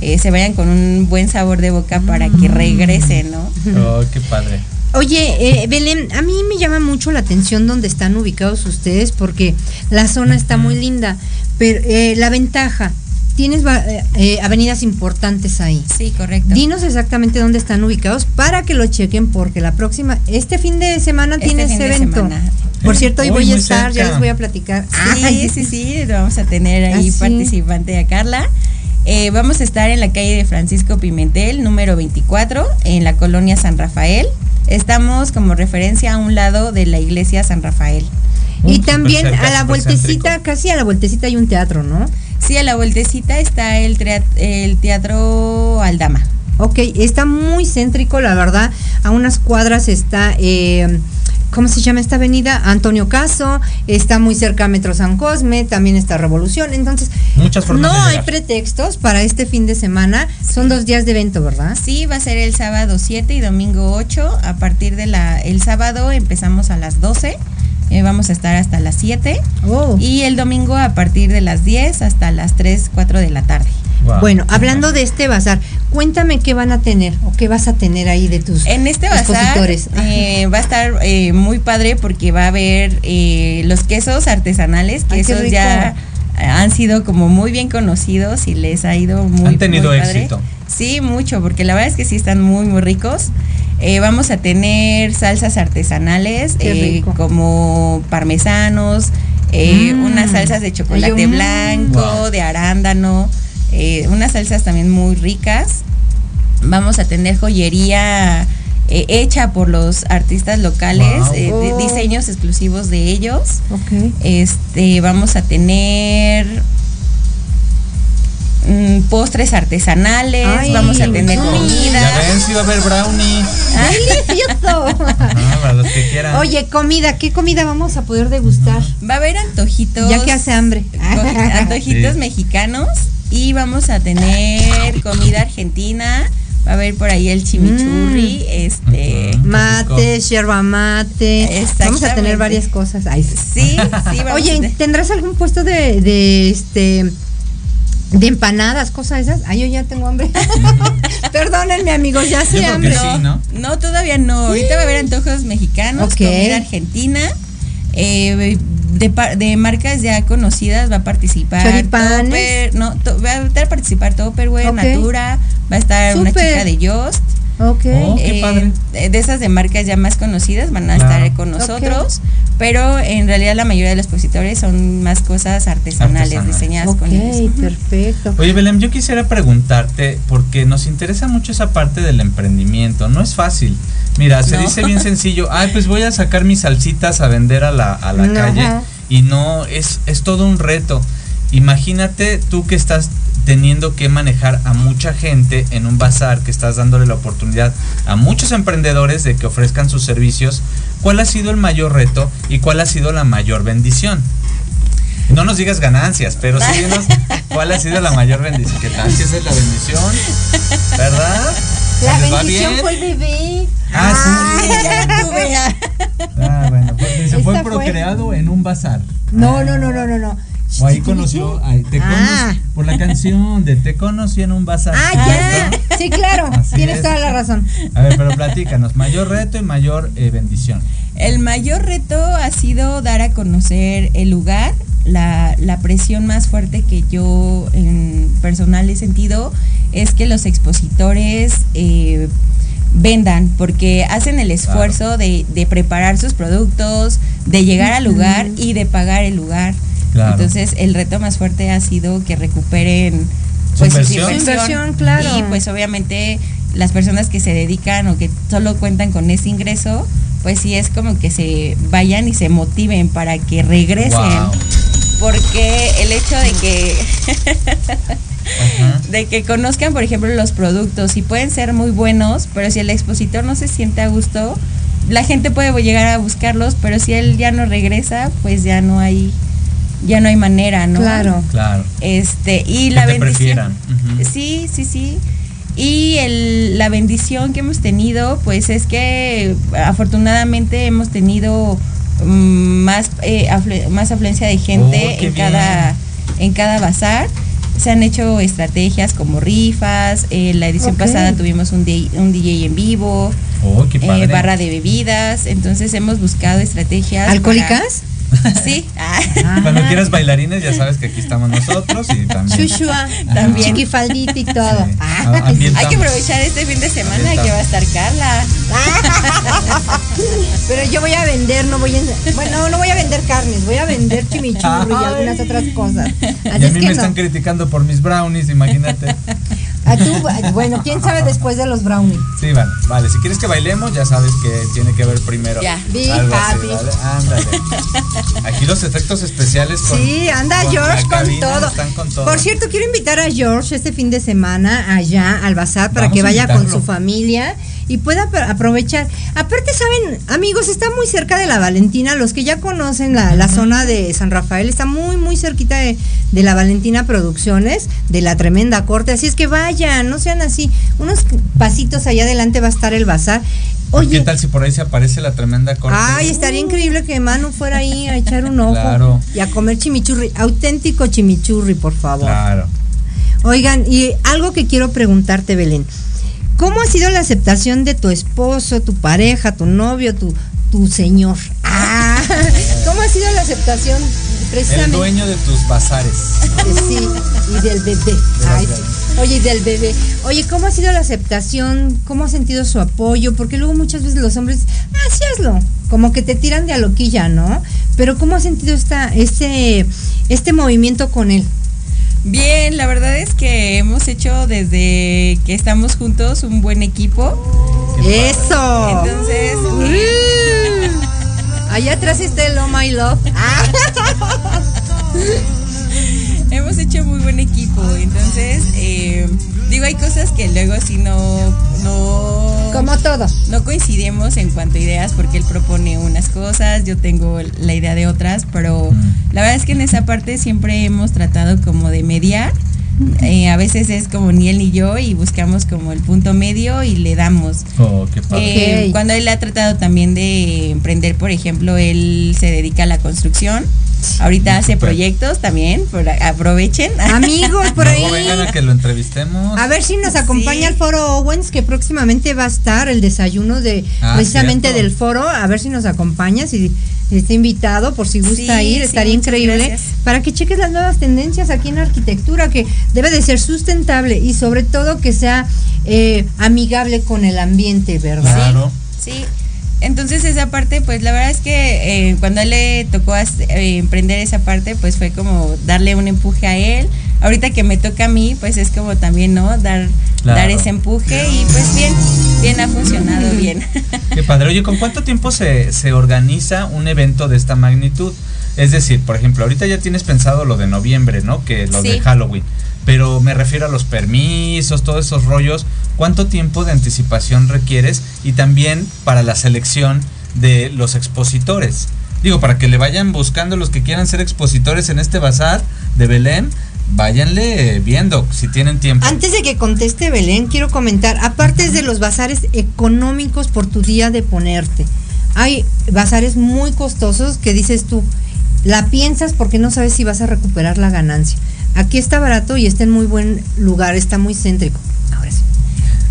eh, se vayan con un buen sabor de boca para que regresen, ¿no? Oh, qué padre. Oye, eh, Belén, a mí me llama mucho la atención donde están ubicados ustedes porque la zona está muy linda, pero eh, la ventaja, tienes eh, eh, avenidas importantes ahí. Sí, correcto. Dinos exactamente dónde están ubicados para que lo chequen porque la próxima, este fin de semana Este tienes evento. Por cierto, ahí Uy, voy a estar, ya les voy a platicar. Sí, Ay, sí, sí, vamos a tener ahí Ah, sí. participante a Carla. Eh, vamos a estar en la calle de Francisco Pimentel, número 24, en la colonia San Rafael. Estamos como referencia a un lado de la iglesia San Rafael. Y también a la vueltecita, céntrico. casi a la vueltecita hay un teatro, ¿no? Sí, a la vueltecita está el Teatro Aldama. Ok, está muy céntrico, la verdad. A unas cuadras está, eh, ¿cómo se llama esta avenida? Antonio Caso, está muy cerca a Metro San Cosme, también está Revolución. Entonces, Muchas formas no hay pretextos para este fin de semana. Son dos días de evento, ¿verdad? Sí, va a ser el sábado 7 y domingo 8. A partir de la el sábado empezamos a las 12. eh, vamos a estar hasta las 7 Oh. y el domingo a partir de las 10 hasta las 3, 4 de la tarde. Wow. Bueno, hablando de este bazar, cuéntame qué van a tener o qué vas a tener ahí de tus En este bazar expositores. eh, va a estar eh, muy padre porque va a haber eh, los quesos artesanales, que Ay, qué esos rico. ya han sido como muy bien conocidos y les ha ido muy Han tenido muy padre. éxito. Sí, mucho, porque la verdad es que sí están muy, muy ricos. Eh, vamos a tener salsas artesanales eh, como parmesanos, eh, Mm. unas salsas de chocolate Ay, yo, blanco, Wow. de arándano, eh, unas salsas también muy ricas. Vamos a tener joyería eh, hecha por los artistas locales, Wow. eh, di- Oh. diseños exclusivos de ellos. Este, vamos a tener mm, postres artesanales, Ay, vamos a tener. Ya comida. ven si va a haber brownie. ¡Delicioso! Ah, para los que quieran. Oye, comida, ¿qué comida vamos a poder degustar? Va a haber antojitos. Ya que hace hambre. antojitos Sí. mexicanos y vamos a tener comida argentina. Va a haber por ahí el chimichurri, este. Ujú. Mate, yerba mate. Vamos a tener varias cosas. Ay, sí. Sí, vamos a Oye, ¿tendrás algún puesto de, de este de empanadas, cosas esas? Ay, yo ya tengo hambre. Perdónenme, amigos, ya sé hambre. sí, ¿no? No, todavía no. Ahorita va a haber antojos mexicanos, comida argentina. eh, de, de marcas ya conocidas va a participar Choripanes. Topper, no, to- va a estar participar Topperware. Natura, va a estar una chica de Yost. Ok. Oh, qué eh, padre. de esas de marcas ya más conocidas van a Claro. estar con nosotros, pero en realidad la mayoría de los expositores son más cosas artesanales, Artesanales. diseñadas Ok, con ellos. perfecto. Oye, Belén, yo quisiera preguntarte, porque nos interesa mucho esa parte del emprendimiento. No es fácil. Mira, se No. dice bien sencillo, ay, pues voy a sacar mis salsitas a vender a la, a la calle. Y no, es, es todo un reto. Imagínate tú que estás teniendo que manejar a mucha gente en un bazar, que estás dándole la oportunidad a muchos emprendedores de que ofrezcan sus servicios. ¿Cuál ha sido el mayor reto y cuál ha sido la mayor bendición? No nos digas ganancias, pero sí dinos cuál ha sido la mayor bendición. ¿Qué tal? Si esa es la bendición, ¿verdad? La ¿Les va bendición fue el bebé. Ah, sí. Ah, bueno, pues se fue fue- procreado en un bazar. No, no, no, no, no, no. O ahí conoció, ahí, te Ah. conocí- por la canción de Te conocí en un bazar. Ah, ya. Sí, claro. Así Tienes es. toda la razón. A ver, pero platícanos, mayor reto y mayor eh, bendición. El mayor reto ha sido dar a conocer el lugar. La, la presión más fuerte que yo en personal he sentido es que los expositores eh, vendan, porque hacen el esfuerzo de, de preparar sus productos, de llegar al lugar y de pagar el lugar. Claro. Entonces el reto más fuerte ha sido que recuperen Su pues, su inversión. inversión. Su inversión, claro. Y pues obviamente las personas que se dedican o que solo cuentan con ese ingreso, pues sí es como que se vayan y se motiven para que regresen. Wow. Porque el hecho de que Ajá. de que conozcan, por ejemplo, los productos y pueden ser muy buenos, pero si el expositor no se siente a gusto, la gente puede llegar a buscarlos, pero si él ya no regresa, pues ya no hay ya no hay manera, ¿no? Claro. Claro. Este, y Que la te bendición. Sí, sí, sí. Y el, la bendición que hemos tenido, pues es que afortunadamente hemos tenido mm, más, eh, aflu- más afluencia de gente Oh, en, cada, en cada bazar. Se han hecho estrategias como rifas. En la edición pasada tuvimos un, DJ un DJ en vivo, Oh, qué eh, padre. barra de bebidas. Entonces hemos buscado estrategias. para- ¿Alcohólicas? Sí. Ah. Cuando quieras bailarines, ya sabes que aquí estamos nosotros y también. Chuchua. También. Chiquifaldita y todo. Sí. Ah, Ah, ambientamos. Hay que aprovechar este fin de semana Ambientamos. que va a estar Carla. Pero yo voy a vender, no voy a. Bueno, no voy a vender carnes, voy a vender chimichurri y algunas otras cosas. Y a es mí que me están criticando por mis brownies, imagínate. A tú, bueno, quién sabe después de los brownies. Sí, vale, vale. Si quieres que bailemos, ya sabes que tiene que ver primero. Ya. Be Algo así, happy. ¿vale? Ándale. Aquí los efectos especiales con. Sí, anda con George con todo. Están con todo. Por cierto, quiero invitar a George este fin de semana allá al bazar para Vamos que vaya con su familia y pueda apro- aprovechar. Aparte, saben, amigos, está muy cerca de la Valentina. Los que ya conocen la, la zona de San Rafael, está muy, muy cerquita de, de la Valentina Producciones, de la tremenda corte. Así es que vayan, no sean así. Unos pasitos allá adelante va a estar el bazar. Oye, ¿Qué tal si por ahí se aparece la tremenda corte? Ay, estaría increíble que Manu fuera ahí a echar un ojo Claro. y a comer chimichurri, auténtico chimichurri, por favor. Claro. Oigan, y algo que quiero preguntarte, Belén. ¿Cómo ha sido la aceptación de tu esposo, tu pareja, tu novio, tu, tu señor? Ah, ¿Cómo ha sido la aceptación El precisamente? dueño de tus bazares. Sí, y del bebé. Ay, sí. Oye, y del bebé. Oye, ¿cómo ha sido la aceptación? ¿Cómo ha sentido su apoyo? Porque luego muchas veces los hombres, ah, sí hazlo. Como que te tiran de a loquilla, ¿no? Pero ¿cómo ha sentido esta, este, este movimiento con él? Bien, la verdad es que hemos hecho desde que estamos juntos un buen equipo. ¡Eso! Entonces, Uh, eh, Allá atrás está el Oh My Love. Ah, hemos hecho muy buen equipo. Entonces, eh, digo, hay cosas que luego sí no, no, Como todo. no coincidimos en cuanto a ideas porque él propone unas cosas, yo tengo la idea de otras, pero Mm. la verdad es que en esa parte siempre hemos tratado como de mediar. Eh, a veces es como ni él ni yo y buscamos como el punto medio y le damos. Oh, qué padre. Eh. Cuando él ha tratado también de emprender, por ejemplo, él se dedica a la construcción. Ahorita hace Súper. proyectos también, por, aprovechen. Amigos, por ahí. Vengan a que lo entrevistemos. A ver si nos acompaña Sí. el foro Owens, que próximamente va a estar el desayuno de Ah, precisamente cierto. del foro. A ver si nos acompaña, si está invitado, por si gusta Sí, ir, estaría increíble. gracias. Para que cheques las nuevas tendencias aquí en la arquitectura, que debe de ser sustentable y sobre todo que sea eh, amigable con el ambiente, ¿verdad? Claro. Sí. Entonces esa parte, pues la verdad es que eh, cuando a él le tocó eh, emprender esa parte, pues fue como darle un empuje a él. Ahorita que me toca a mí, pues es como también, ¿no? Dar, Claro. dar ese empuje y pues bien, bien ha funcionado bien. Qué padre. Oye, ¿con cuánto tiempo se, se organiza un evento de esta magnitud? Es decir, por ejemplo, ahorita ya tienes pensado lo de noviembre, ¿no? Que lo de Sí. Halloween. Pero me refiero a los permisos, todos esos rollos. ¿Cuánto tiempo de anticipación requieres? Y también para la selección de los expositores. Digo, para que le vayan buscando los que quieran ser expositores en este bazar de Belén, váyanle viendo si tienen tiempo. Antes de que conteste Belén, quiero comentar, aparte de los bazares económicos por tu día de ponerte, hay bazares muy costosos que dices tú, la piensas porque no sabes si vas a recuperar la ganancia. Aquí está barato y está en muy buen lugar, está muy céntrico. Ahora sí.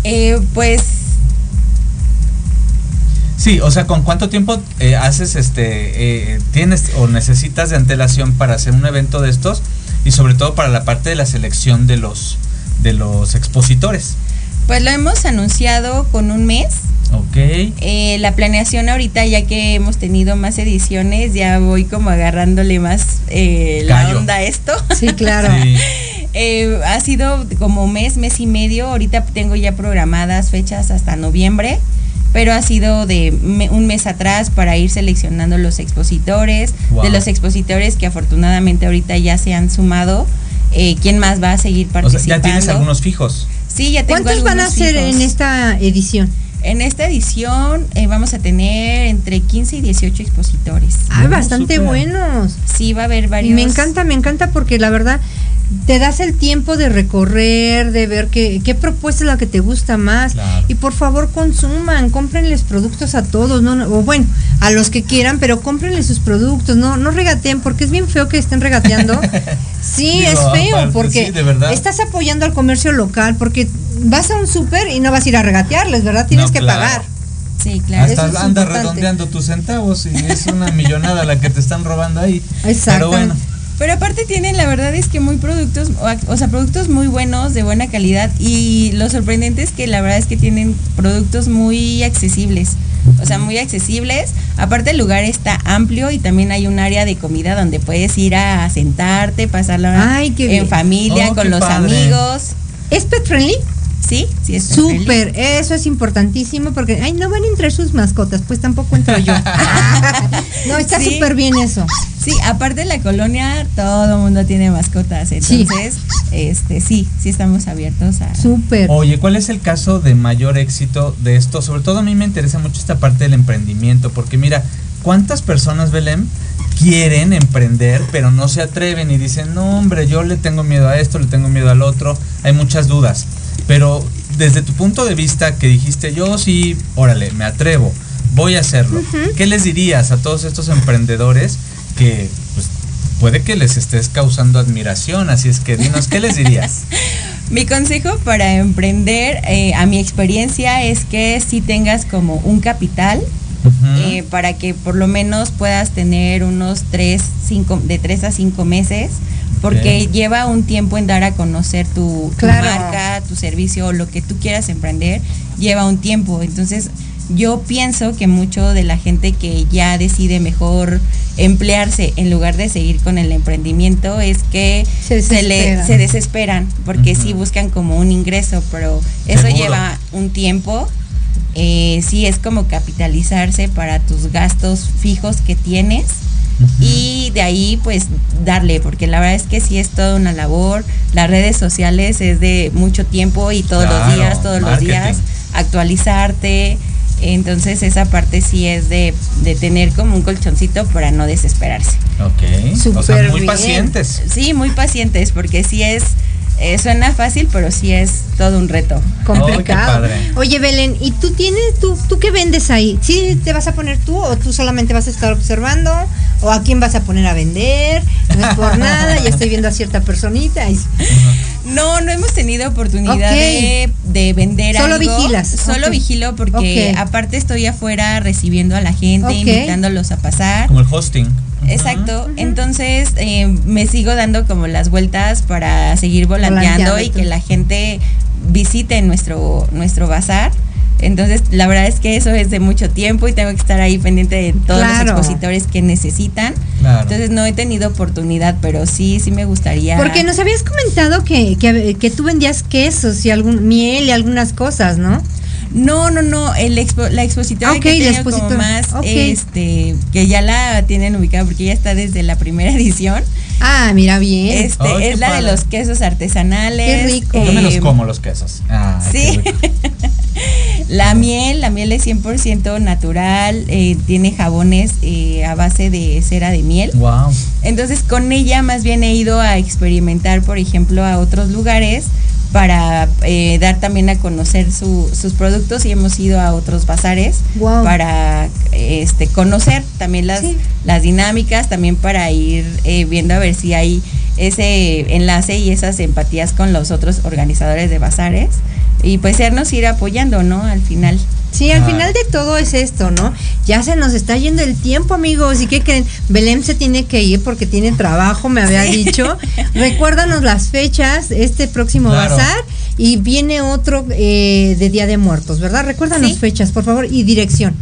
Eh, pues Sí, o sea, ¿con cuánto tiempo eh, haces este, eh, tienes o necesitas de antelación para hacer un evento de estos y sobre todo para la parte de la selección de los de los expositores? Pues lo hemos anunciado con un mes. Ok. Eh, la planeación ahorita, ya que hemos tenido más ediciones, ya voy como agarrándole más eh, la onda a esto. Sí, claro. Sí. Eh, ha sido como mes, mes y medio. Ahorita tengo ya programadas fechas hasta noviembre, pero ha sido de me- un mes atrás para ir seleccionando los expositores, Wow. de los expositores que afortunadamente ahorita ya se han sumado. Eh, ¿Quién más va a seguir O sea, participando? ya tienes algunos fijos. Sí, ya tengo ¿Cuántos van a ser en esta edición? En esta edición eh, vamos a tener entre 15 y 18 expositores. Oh, bastante buenos. Sí, va a haber varios. me encanta, me encanta porque la verdad te das el tiempo de recorrer, de ver qué, qué propuesta es la que te gusta más. Claro. Y por favor consuman, cómprenles productos a todos, no, o bueno, a los que quieran, pero cómprenles sus productos, no, no regateen, porque es bien feo que estén regateando. Sí, Digo, es feo, aparte, porque sí, de verdad. estás apoyando al comercio local, porque vas a un súper y no vas a ir a regatearles, ¿verdad? Tienes No, que claro. pagar. Sí, claro. Hasta es anda importante. redondeando tus centavos y es una millonada la que te están robando ahí. Exacto. Pero bueno, Pero aparte tienen, la verdad es que muy productos, o, sea, productos muy buenos, de buena calidad. Y lo sorprendente es que la verdad es que tienen productos muy accesibles. O sea, muy accesibles. Aparte el lugar está amplio y también hay un área de comida donde puedes ir a sentarte, pasarla en bien. familia, Oh, con los padre. amigos. ¿Es pet friendly? Sí, sí, es. Súper, eso es importantísimo porque, ay, no van a entrar sus mascotas, pues tampoco entro yo. no, está Sí. súper bien eso. Sí, aparte en la colonia todo el mundo tiene mascotas, Sí. entonces, este, sí, sí estamos abiertos a. Súper. Oye, ¿cuál es el caso de mayor éxito de esto? Sobre todo a mí me interesa mucho esta parte del emprendimiento, porque mira, ¿cuántas personas, Belén, quieren emprender, pero no se atreven y dicen, no, hombre, yo le tengo miedo a esto, le tengo miedo al otro? Hay muchas dudas, pero desde tu punto de vista que dijiste, yo sí, órale, me atrevo, voy a hacerlo, ¿qué les dirías a todos estos emprendedores que pues, puede que les estés causando admiración? Así es que dinos, ¿qué les dirías? Mi consejo para emprender, eh, a mi experiencia, es que si tengas como un capital eh, para que por lo menos puedas tener unos tres, cinco, de tres a cinco meses, porque lleva un tiempo en dar a conocer tu, tu marca, tu servicio o lo que tú quieras emprender, lleva un tiempo. Entonces, yo pienso que mucho de la gente que ya decide mejor emplearse en lugar de seguir con el emprendimiento es que Se se, le, desesperan. se desesperan porque sí buscan como un ingreso, pero eso Seguro. lleva un tiempo. Eh, sí es como capitalizarse para tus gastos fijos que tienes y de ahí pues darle, porque la verdad es que sí es toda una labor. Las redes sociales es de mucho tiempo y todos los días, todos los días, actualizarte. Entonces esa parte sí es de, de tener como un colchoncito para no desesperarse. Ok. o sea, muy bien. pacientes. Sí, muy pacientes, porque sí es, eh, suena fácil, pero sí es todo un reto. complicado. Oye, Belén, ¿y tú tienes, tú, tú qué vendes ahí? ¿Sí te vas a poner tú o tú solamente vas a estar observando? ¿O a quién vas a poner a vender? No es por nada, ya estoy viendo a cierta personita. y- No, no hemos tenido oportunidad Ok. de, de vender Solo algo. vigilas, Solo vigilo porque aparte estoy afuera recibiendo a la gente, invitándolos a pasar. Como el hosting. Exacto, entonces eh, me sigo dando como las vueltas para seguir volanteando Volanteando y tú. que la gente visite nuestro, nuestro bazar. Entonces, la verdad es que eso es de mucho tiempo y tengo que estar ahí pendiente de todos Claro. los expositores que necesitan. Claro. Entonces, no he tenido oportunidad, pero sí, sí me gustaría. Porque nos habías comentado que, que, que tú vendías quesos y algún miel y algunas cosas, ¿no? No, no, no, el expo- la expositora que tenido como más, este, que ya la tienen ubicada porque ya está desde la primera edición. Ah, mira bien. Este, qué es la de los quesos artesanales. Qué rico. Yo me los eh, como los quesos. Ah, sí. La miel, la miel es 100% natural, eh, tiene jabones eh, a base de cera de miel. Wow. Entonces con ella más bien he ido a experimentar, por ejemplo, a otros lugares para eh, dar también a conocer su- sus productos y hemos ido a otros bazares para este, conocer también las, Sí. las dinámicas, también para ir eh, viendo a ver si hay ese enlace y esas empatías con los otros organizadores de bazares y pues sernos ir apoyando, ¿no? Al final. Sí, al Ah. final de todo es esto, ¿no? Ya se nos está yendo el tiempo, amigos. ¿Y qué creen? Belém se tiene que ir porque tiene trabajo, me había dicho. Recuérdanos las fechas, este próximo Claro. bazar. Y viene otro eh, de Día de Muertos, ¿verdad? Recuérdanos Sí. fechas, por favor, y dirección.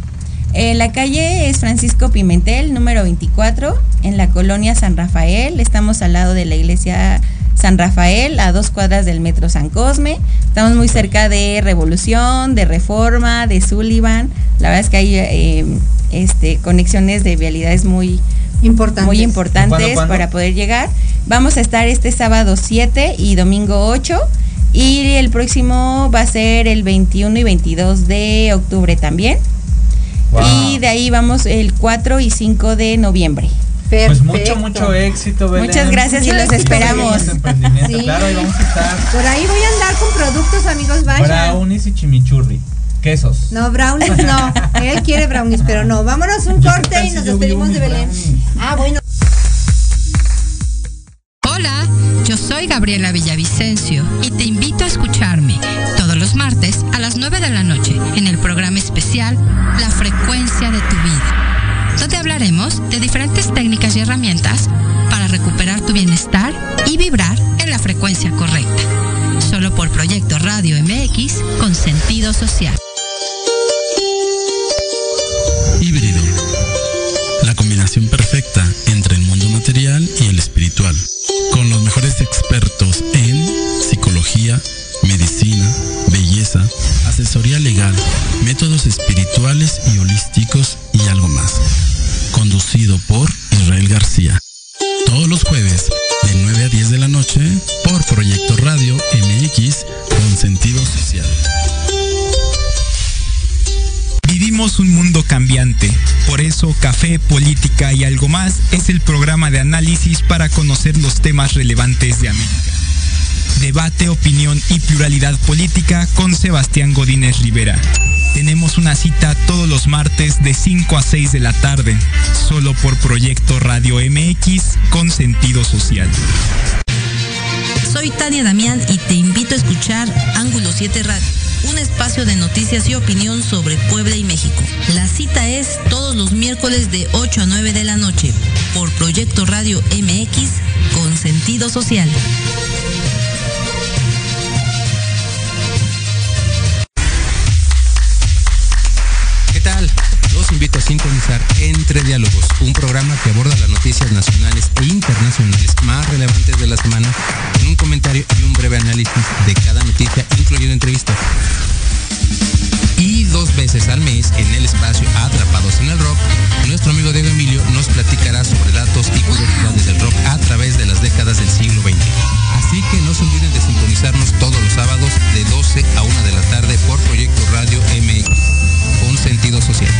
Eh, la calle es Francisco Pimentel, número 24, en la colonia San Rafael. Estamos al lado de la iglesia San Rafael, a dos cuadras del metro San Cosme. Estamos muy cerca de Revolución, de Reforma, de Sullivan. La verdad es que hay eh, este, conexiones de vialidades muy, Importante. muy importantes ¿Cuándo, cuándo? para poder llegar. Vamos a estar este sábado 7 y domingo 8. Y el próximo va a ser el 21 y 22 de octubre también. Wow. Y de ahí vamos el 4 y 5 de noviembre. Pues mucho, mucho éxito, Belén. Muchas gracias y los esperamos. Sí. Claro, ahí vamos a estar. Por ahí voy a andar con productos, amigos, vayan. Brownies y chimichurri. Quesos. No, brownies no. Él quiere brownies, pero no. Vámonos un Yo, ¿qué corte y nos despedimos de Belén. brownies? Ah, bueno. Hola, yo soy Gabriela Villavicencio y te invito a escucharme todos los martes a las 9 de la noche en el programa especial La frecuencia de tu vida, donde hablaremos de diferentes técnicas y herramientas para recuperar tu bienestar y vibrar en la frecuencia correcta. Solo por Proyecto Radio MX con sentido social. Híbrido. La combinación perfecta entre el mundo material y el espiritual. Con los mejores expertos en psicología, medicina, belleza, asesoría legal, métodos espirituales y holísticos y algo más. Conducido por Israel García. Todos los jueves de 9 a 10 de la noche por Proyecto Radio MX con sentido social. Vivimos un mundo cambiante, por eso Café, Política y algo más es el programa de análisis para conocer los temas relevantes de América. Debate, opinión y pluralidad política con Sebastián Godínez Rivera. Tenemos una cita todos los martes de 5 a 6 de la tarde, solo por Proyecto Radio MX con sentido social. Soy Tania Damián y te invito a escuchar Ángulo 7 Radio, un espacio de noticias y opinión sobre Puebla y México. La cita es todos los miércoles de 8 a 9 de la noche por Proyecto Radio MX con sentido social. Invito a sintonizar Entre Diálogos, un programa que aborda las noticias nacionales e internacionales más relevantes de la semana, con un comentario y un breve análisis de cada noticia, incluyendo entrevistas. Y dos veces al mes en el espacio Atrapados en el Rock, nuestro amigo Diego Emilio nos platicará sobre datos y curiosidades del rock a través de las décadas del siglo XX. Así que no se olviden de sintonizarnos todos los sábados de 12 a 1 de la tarde por Proyecto Radio MX, con sentido social.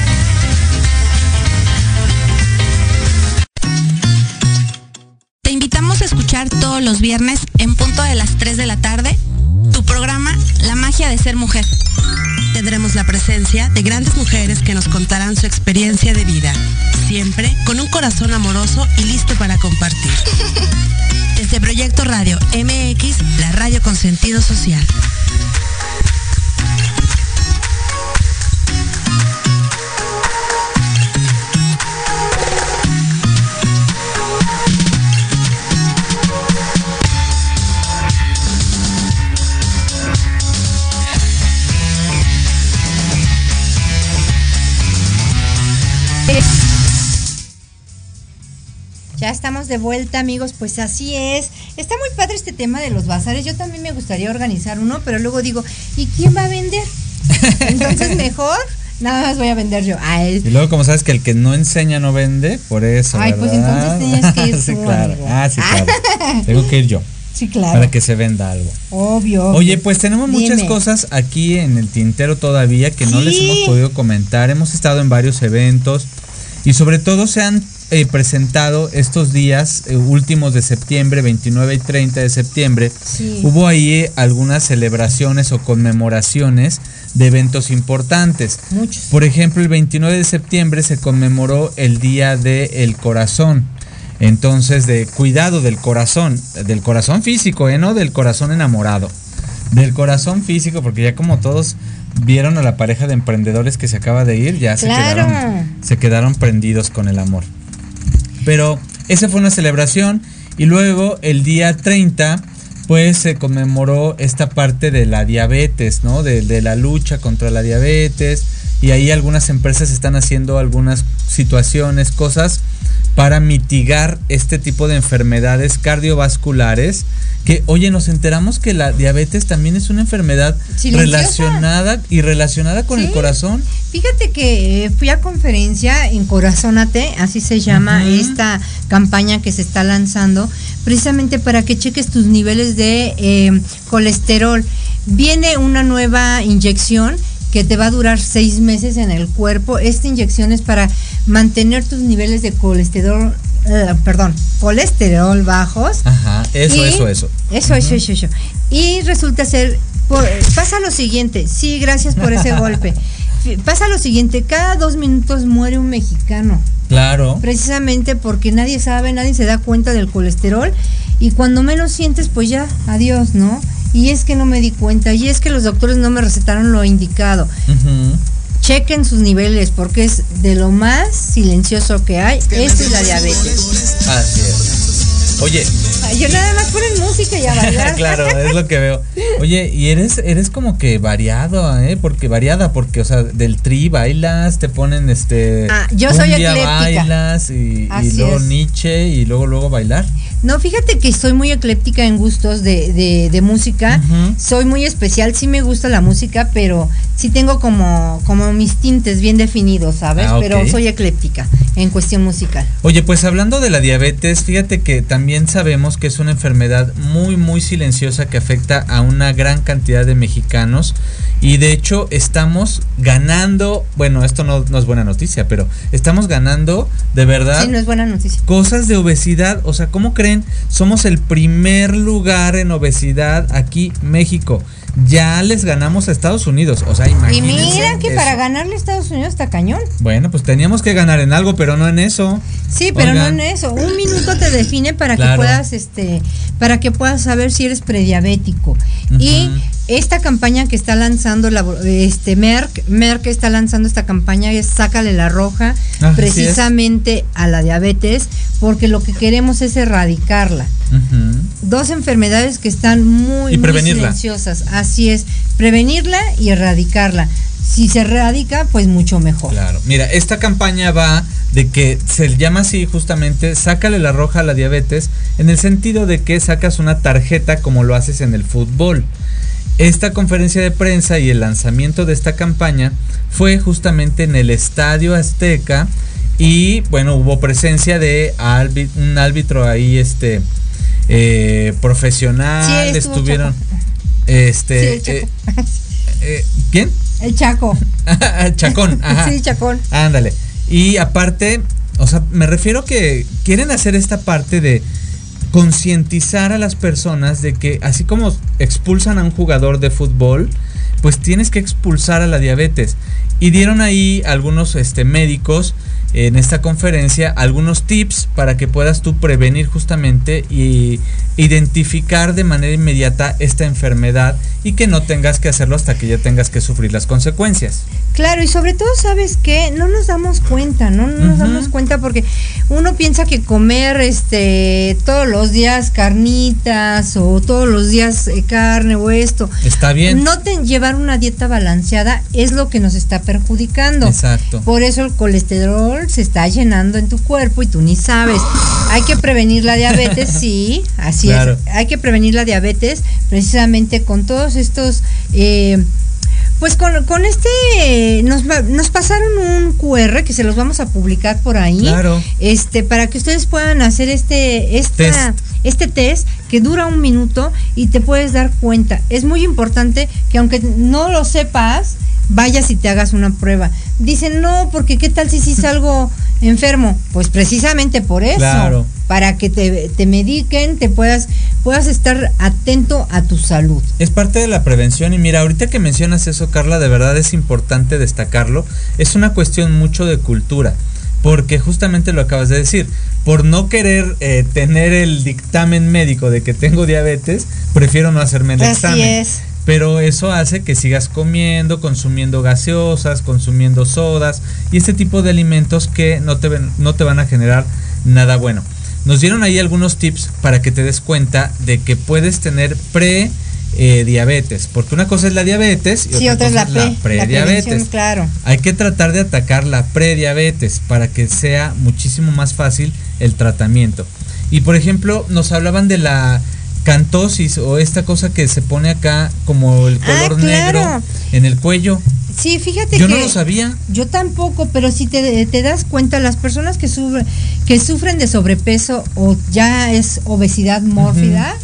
Te invitamos a escuchar todos los viernes en punto de las 3 de la tarde tu programa La magia de ser mujer. Tendremos la presencia de grandes mujeres que nos contarán su experiencia de vida, siempre con un corazón amoroso y listo para compartir. Desde Proyecto Radio MX, la radio con sentido social. Ya estamos de vuelta, amigos. Pues así es. Está muy padre este tema de los bazares. Yo también me gustaría organizar uno, pero luego digo, ¿y quién va a vender? Entonces mejor nada más voy a vender yo. Ay, Y luego, como sabes que el que no enseña no vende, por eso. Ay, pues entonces tienes que ir sí, tú, claro. amigo. Ah, sí, claro. Tengo que ir yo. Sí, claro. Para que se venda algo. Obvio. Oye, pues tenemos muchas cosas aquí en el tintero todavía que no les hemos podido comentar. Hemos estado en varios eventos y sobre todo se han eh, presentado estos días eh, últimos de septiembre, 29 y 30 de septiembre. Sí. Hubo ahí eh, algunas celebraciones o conmemoraciones de eventos importantes. Muchos. Por ejemplo, el 29 de septiembre se conmemoró el Día del Corazón. Entonces, de cuidado del corazón, del corazón físico, ¿eh? No del corazón enamorado. Del corazón físico, porque ya como todos vieron a la pareja de emprendedores que se acaba de ir, ya se, quedaron, se quedaron prendidos con el amor. Pero esa fue una celebración y luego el día 30 pues se conmemoró esta parte de la diabetes, ¿no? De, de la lucha contra la diabetes y ahí algunas empresas están haciendo algunas situaciones, cosas para mitigar este tipo de enfermedades cardiovasculares que, oye, nos enteramos que la diabetes también es una enfermedad Silenciosa. relacionada y relacionada con el corazón. Fíjate que eh, fui a conferencia en Corazónate, así se llama esta campaña que se está lanzando, precisamente para que cheques tus niveles de eh, colesterol. Viene una nueva inyección que te va a durar seis meses en el cuerpo. Esta inyección es para mantener tus niveles de colesterol, eh, perdón, colesterol bajos. Ajá, eso, Y- eso, eso. Eso, eso, eso, eso. Y resulta ser, por- pasa lo siguiente, sí, gracias por ese golpe. Pasa lo siguiente, cada dos minutos muere un mexicano, Claro. precisamente porque nadie sabe, nadie se da cuenta del colesterol y cuando menos sientes, pues ya, adiós, ¿no? Y es que no me di cuenta, y es que los doctores no me recetaron lo indicado. Chequen sus niveles porque es de lo más silencioso que hay. Esta es la diabetes. Así es. Oye, Yo nada más ponen música y a bailar. claro, es lo que veo. Oye, y eres eres como que variado, ¿eh? Porque variada, porque, o sea, del tri bailas, te ponen este. Ah, yo soy ecléctica. bailas y, luego es. Nietzsche y luego, luego bailar. No, fíjate que soy muy ecléptica en gustos de, de, de música. Soy muy especial, sí me gusta la música, pero sí tengo como, como mis tintes bien definidos, ¿sabes? Ah. Pero soy ecléptica en cuestión musical. Oye, pues hablando de la diabetes, fíjate que también sabemos que es una enfermedad muy, muy silenciosa que afecta a una gran cantidad de mexicanos. Y de hecho estamos ganando, bueno, esto no, no es buena noticia, pero estamos ganando de verdad Sí, no es buena noticia. cosas de obesidad. O sea, ¿cómo creen? Somos el primer lugar en obesidad aquí, México. Ya les ganamos a Estados Unidos. O sea, Y imagínense. mira que eso. para ganarle a Estados Unidos está cañón. Bueno, pues teníamos que ganar en algo, pero no en eso. Sí, pero Oigan. no en eso. Un minuto te define para que puedas, este, para que puedas saber si eres prediabético. Y. esta campaña que está lanzando la, este Merck, Merck está lanzando esta campaña es sácale la roja Ah, precisamente a la diabetes, porque lo que queremos es erradicarla. Dos enfermedades que están muy, Y muy silenciosas. Así es, prevenirla y erradicarla. Si se erradica, pues mucho mejor. Claro. Mira, esta campaña va de que se llama así justamente, sácale la roja a la diabetes, en el sentido de que sacas una tarjeta como lo haces en el fútbol. Esta conferencia de prensa y el lanzamiento de esta campaña fue justamente en el Estadio Azteca y bueno, hubo presencia de un árbitro ahí este eh, profesional, Sí, estuvieron Sí, este el Chaco. eh, eh, ¿quién? El Chaco. Chacón, ajá. Sí, Chacón. Ándale. Y aparte, o sea, me refiero que quieren hacer esta parte de concientizar a las personas de que así como expulsan a un jugador de fútbol, pues tienes que expulsar a la diabetes. Y dieron ahí algunos este, médicos en esta conferencia algunos tips para que puedas tú prevenir justamente y identificar de manera inmediata esta enfermedad y que no tengas que hacerlo hasta que ya tengas que sufrir las consecuencias. Claro, y sobre todo, ¿sabes qué? No nos damos cuenta, ¿no? No nos damos cuenta porque uno piensa que comer este todos los días carnitas o todos los días eh, carne o esto. Está bien. No te- llevar una dieta balanceada es lo que nos está perjudicando. Exacto. Por eso el colesterol se está llenando en tu cuerpo y tú ni sabes. Hay que prevenir la diabetes, sí, así Claro. es. Hay que prevenir la diabetes precisamente con todos estos... eh, pues con, con este, nos, nos pasaron un QR que se los vamos a publicar por ahí. Claro. Este, para que ustedes puedan hacer este, esta, Test. este test que dura un minuto y te puedes dar cuenta. Es muy importante que aunque no lo sepas, vayas y te hagas una prueba. Dicen, no, porque qué tal si sí salgo enfermo. Pues precisamente por eso. Claro. Para que te, te mediquen, te puedas, puedas estar atento a tu salud. Es parte de la prevención y mira, ahorita que mencionas eso, Carla, de verdad es importante destacarlo. Es una cuestión mucho de cultura, porque justamente lo acabas de decir. Por no querer eh, tener el dictamen médico de que tengo diabetes, prefiero no hacerme el Así examen. es. Pero eso hace que sigas comiendo, consumiendo gaseosas, consumiendo sodas y este tipo de alimentos que no te, no te van a generar nada bueno. Nos dieron ahí algunos tips para que te des cuenta de que puedes tener pre eh, diabetes, porque una cosa es la diabetes y Sí, otra, otra es la, pre, la prediabetes. claro. Hay que tratar de atacar la prediabetes para que sea muchísimo más fácil el tratamiento. Y por ejemplo, nos hablaban de la cantosis o esta cosa que se pone acá como el Ah, color claro. negro en el cuello. Sí, fíjate Yo que no lo sabía. Yo tampoco, pero si te, te das cuenta, las personas que sufren, que sufren de sobrepeso o ya es obesidad mórbida,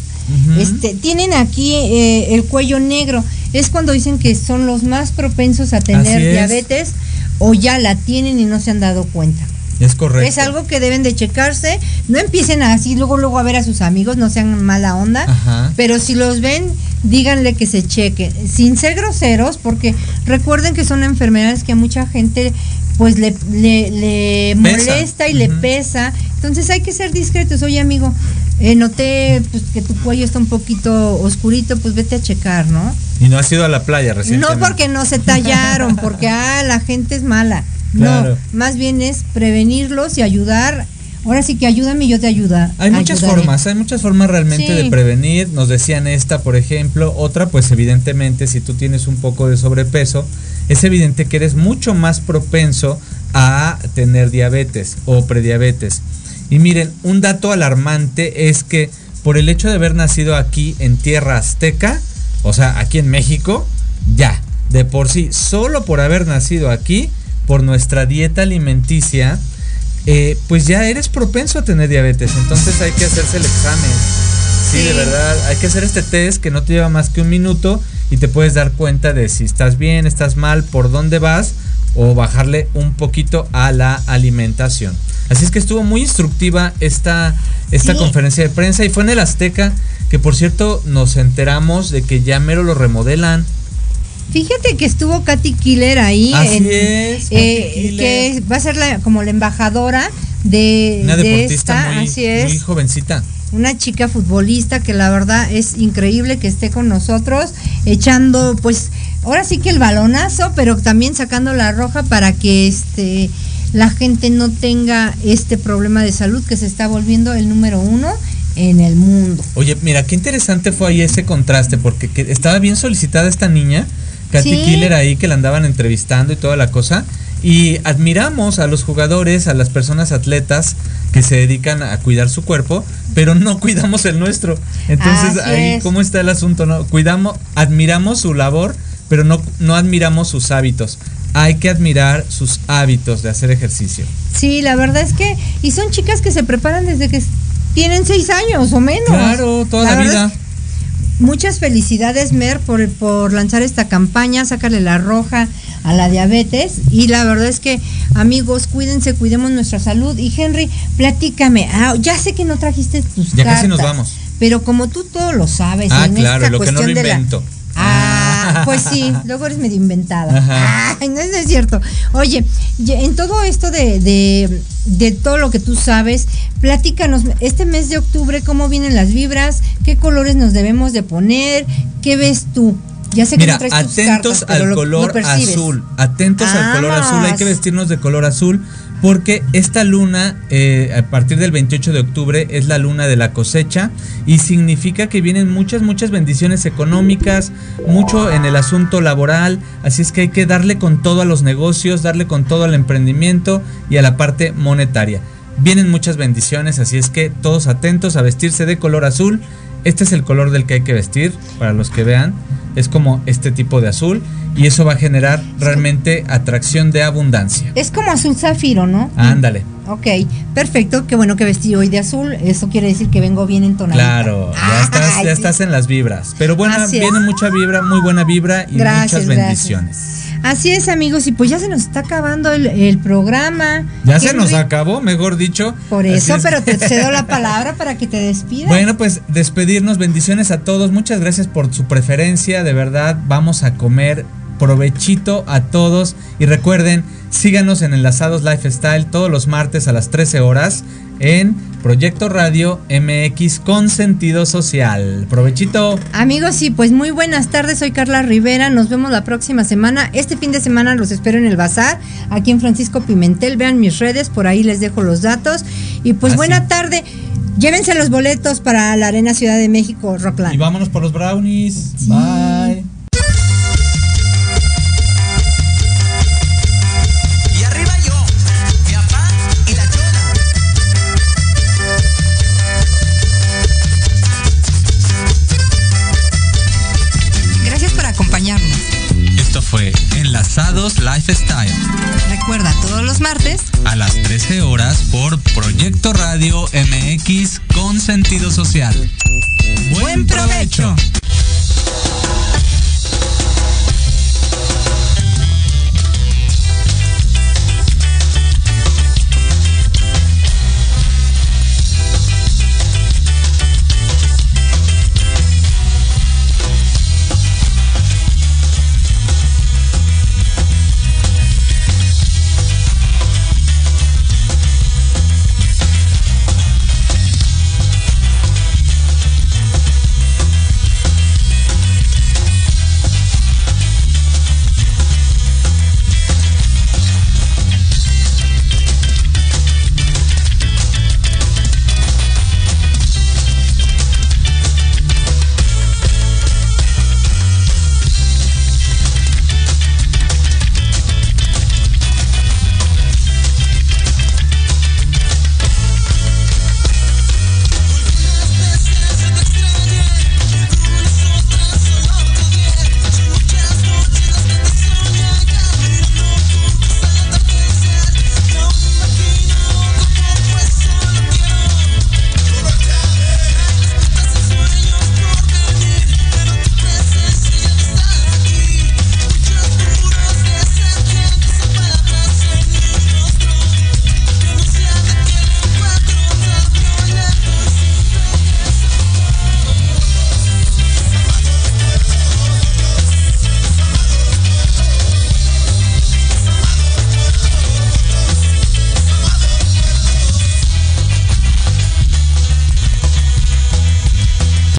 este, tienen aquí eh, el cuello negro. Es cuando dicen que son los más propensos a tener diabetes o ya la tienen y no se han dado cuenta. Es correcto. Es algo que deben de checarse. No empiecen así luego luego a ver a sus amigos, no sean mala onda. Ajá. Pero si los ven, díganle que se chequen, sin ser groseros, porque recuerden que son enfermedades que a mucha gente pues le, le, molesta y le pesa. Entonces hay que ser discretos. Oye amigo, eh, noté pues, que tu cuello está un poquito oscurito, pues vete a checar, ¿no? Y no has ido a la playa recientemente. No porque no se tallaron, porque ah, la gente es mala. Claro. No, más bien es prevenirlos y ayudar. Ahora sí que ayúdame y yo te ayuda. Hay muchas ayudaré. formas, hay muchas formas realmente Sí. de prevenir. Nos decían esta, por ejemplo. Otra, pues evidentemente, si tú tienes un poco de sobrepeso, es evidente que eres mucho más propenso a tener diabetes o prediabetes. Y miren, un dato alarmante es que por el hecho de haber nacido aquí en tierra azteca, o sea, aquí en México, ya, de por sí, solo por haber nacido aquí, por nuestra dieta alimenticia, eh, pues ya eres propenso a tener diabetes. Entonces hay que hacerse el examen. Sí, Sí. de verdad, hay que hacer este test que no te lleva más que un minuto y te puedes dar cuenta de si estás bien, estás mal, por dónde vas o bajarle un poquito a la alimentación. Así es que estuvo muy instructiva esta, esta Sí. conferencia de prensa y fue en el Azteca que por cierto nos enteramos de que ya mero lo remodelan. Fíjate que estuvo Katy Killer ahí. Así en- es, eh, Killer. que va a ser la, como la embajadora de, Una de deportista esta, muy, así es. muy jovencita. una chica futbolista que la verdad es increíble que esté con nosotros, echando pues ahora sí que el balonazo, pero también sacando la roja para que este la gente no tenga este problema de salud que se está volviendo el número uno en el mundo. Oye, mira, qué interesante fue ahí ese contraste, porque que- estaba bien solicitada esta niña, Katy Sí. Killer ahí, que la andaban entrevistando y toda la cosa. Y admiramos a los jugadores, a las personas atletas que se dedican a cuidar su cuerpo, pero no cuidamos el nuestro. Entonces Así ahí es. cómo está el asunto, ¿no? Cuidamos, admiramos su labor, pero no, no admiramos sus hábitos. Hay que admirar sus hábitos de hacer ejercicio. Sí, la verdad es que, y son chicas que se preparan desde que tienen seis años o menos. Claro, toda la, vida. Muchas felicidades, Mer, por, por lanzar esta campaña, sácale la roja a la diabetes. Y la verdad es que, amigos, cuídense, cuidemos nuestra salud. Y Henry, platícame. Ah, ya sé que no trajiste tus Ya cartas. casi nos vamos. Pero como tú todo lo sabes. Ah, en claro, esta lo que no lo cuestión de la- invento. Ah, pues sí, luego eres medio inventada. Ay, no es es cierto. Oye, en todo esto de, de, de todo lo que tú sabes, platícanos, este mes de octubre, ¿cómo vienen las vibras? ¿Qué colores nos debemos de poner? ¿Qué ves tú? Ya sé que Mira, no traes tus atentos cartas, al lo- color azul. Atentos al color azul. Hay que vestirnos de color azul porque esta luna, eh, a partir del 28 de octubre, es la luna de la cosecha y significa que vienen muchas, muchas bendiciones económicas, mucho en el asunto laboral. Así es que hay que darle con todo a los negocios, darle con todo al emprendimiento y a la parte monetaria. Vienen muchas bendiciones, así es que todos atentos a vestirse de color azul. Este es el color del que hay que vestir, para los que vean. Es como este tipo de azul y eso va a generar realmente atracción de abundancia. Es como azul zafiro, ¿no? Ándale. Ok, perfecto. Qué bueno que vestí hoy de azul. Eso quiere decir que vengo bien entonada. Claro, ya estás, Ay, ya estás en las vibras. Pero bueno, viene mucha vibra, muy buena vibra y Gracias, muchas gracias. bendiciones. Así es, amigos, y pues ya se nos está acabando el, el programa. Ya se nos acabó, mejor dicho. Por eso, es pero te cedo la palabra para que te despidas. Bueno, pues despedirnos, bendiciones a todos, muchas gracias por su preferencia, de verdad vamos a comer provechito a todos y recuerden, síganos en Enlazados Lifestyle todos los martes a las 13 horas en Proyecto Radio MX con sentido social. Provechito. Amigos, sí, pues muy buenas tardes. Soy Carla Rivera. Nos vemos la próxima semana. Este fin de semana los espero en el bazar, aquí en Francisco Pimentel. Vean mis redes, por ahí les dejo los datos. Y pues buena tarde. Llévense los boletos para la Arena Ciudad de México, Rockland. Y vámonos por los brownies. Bye. Lifestyle. Recuerda todos los martes a las 13 horas por Proyecto Radio MX con sentido social. Buen provecho.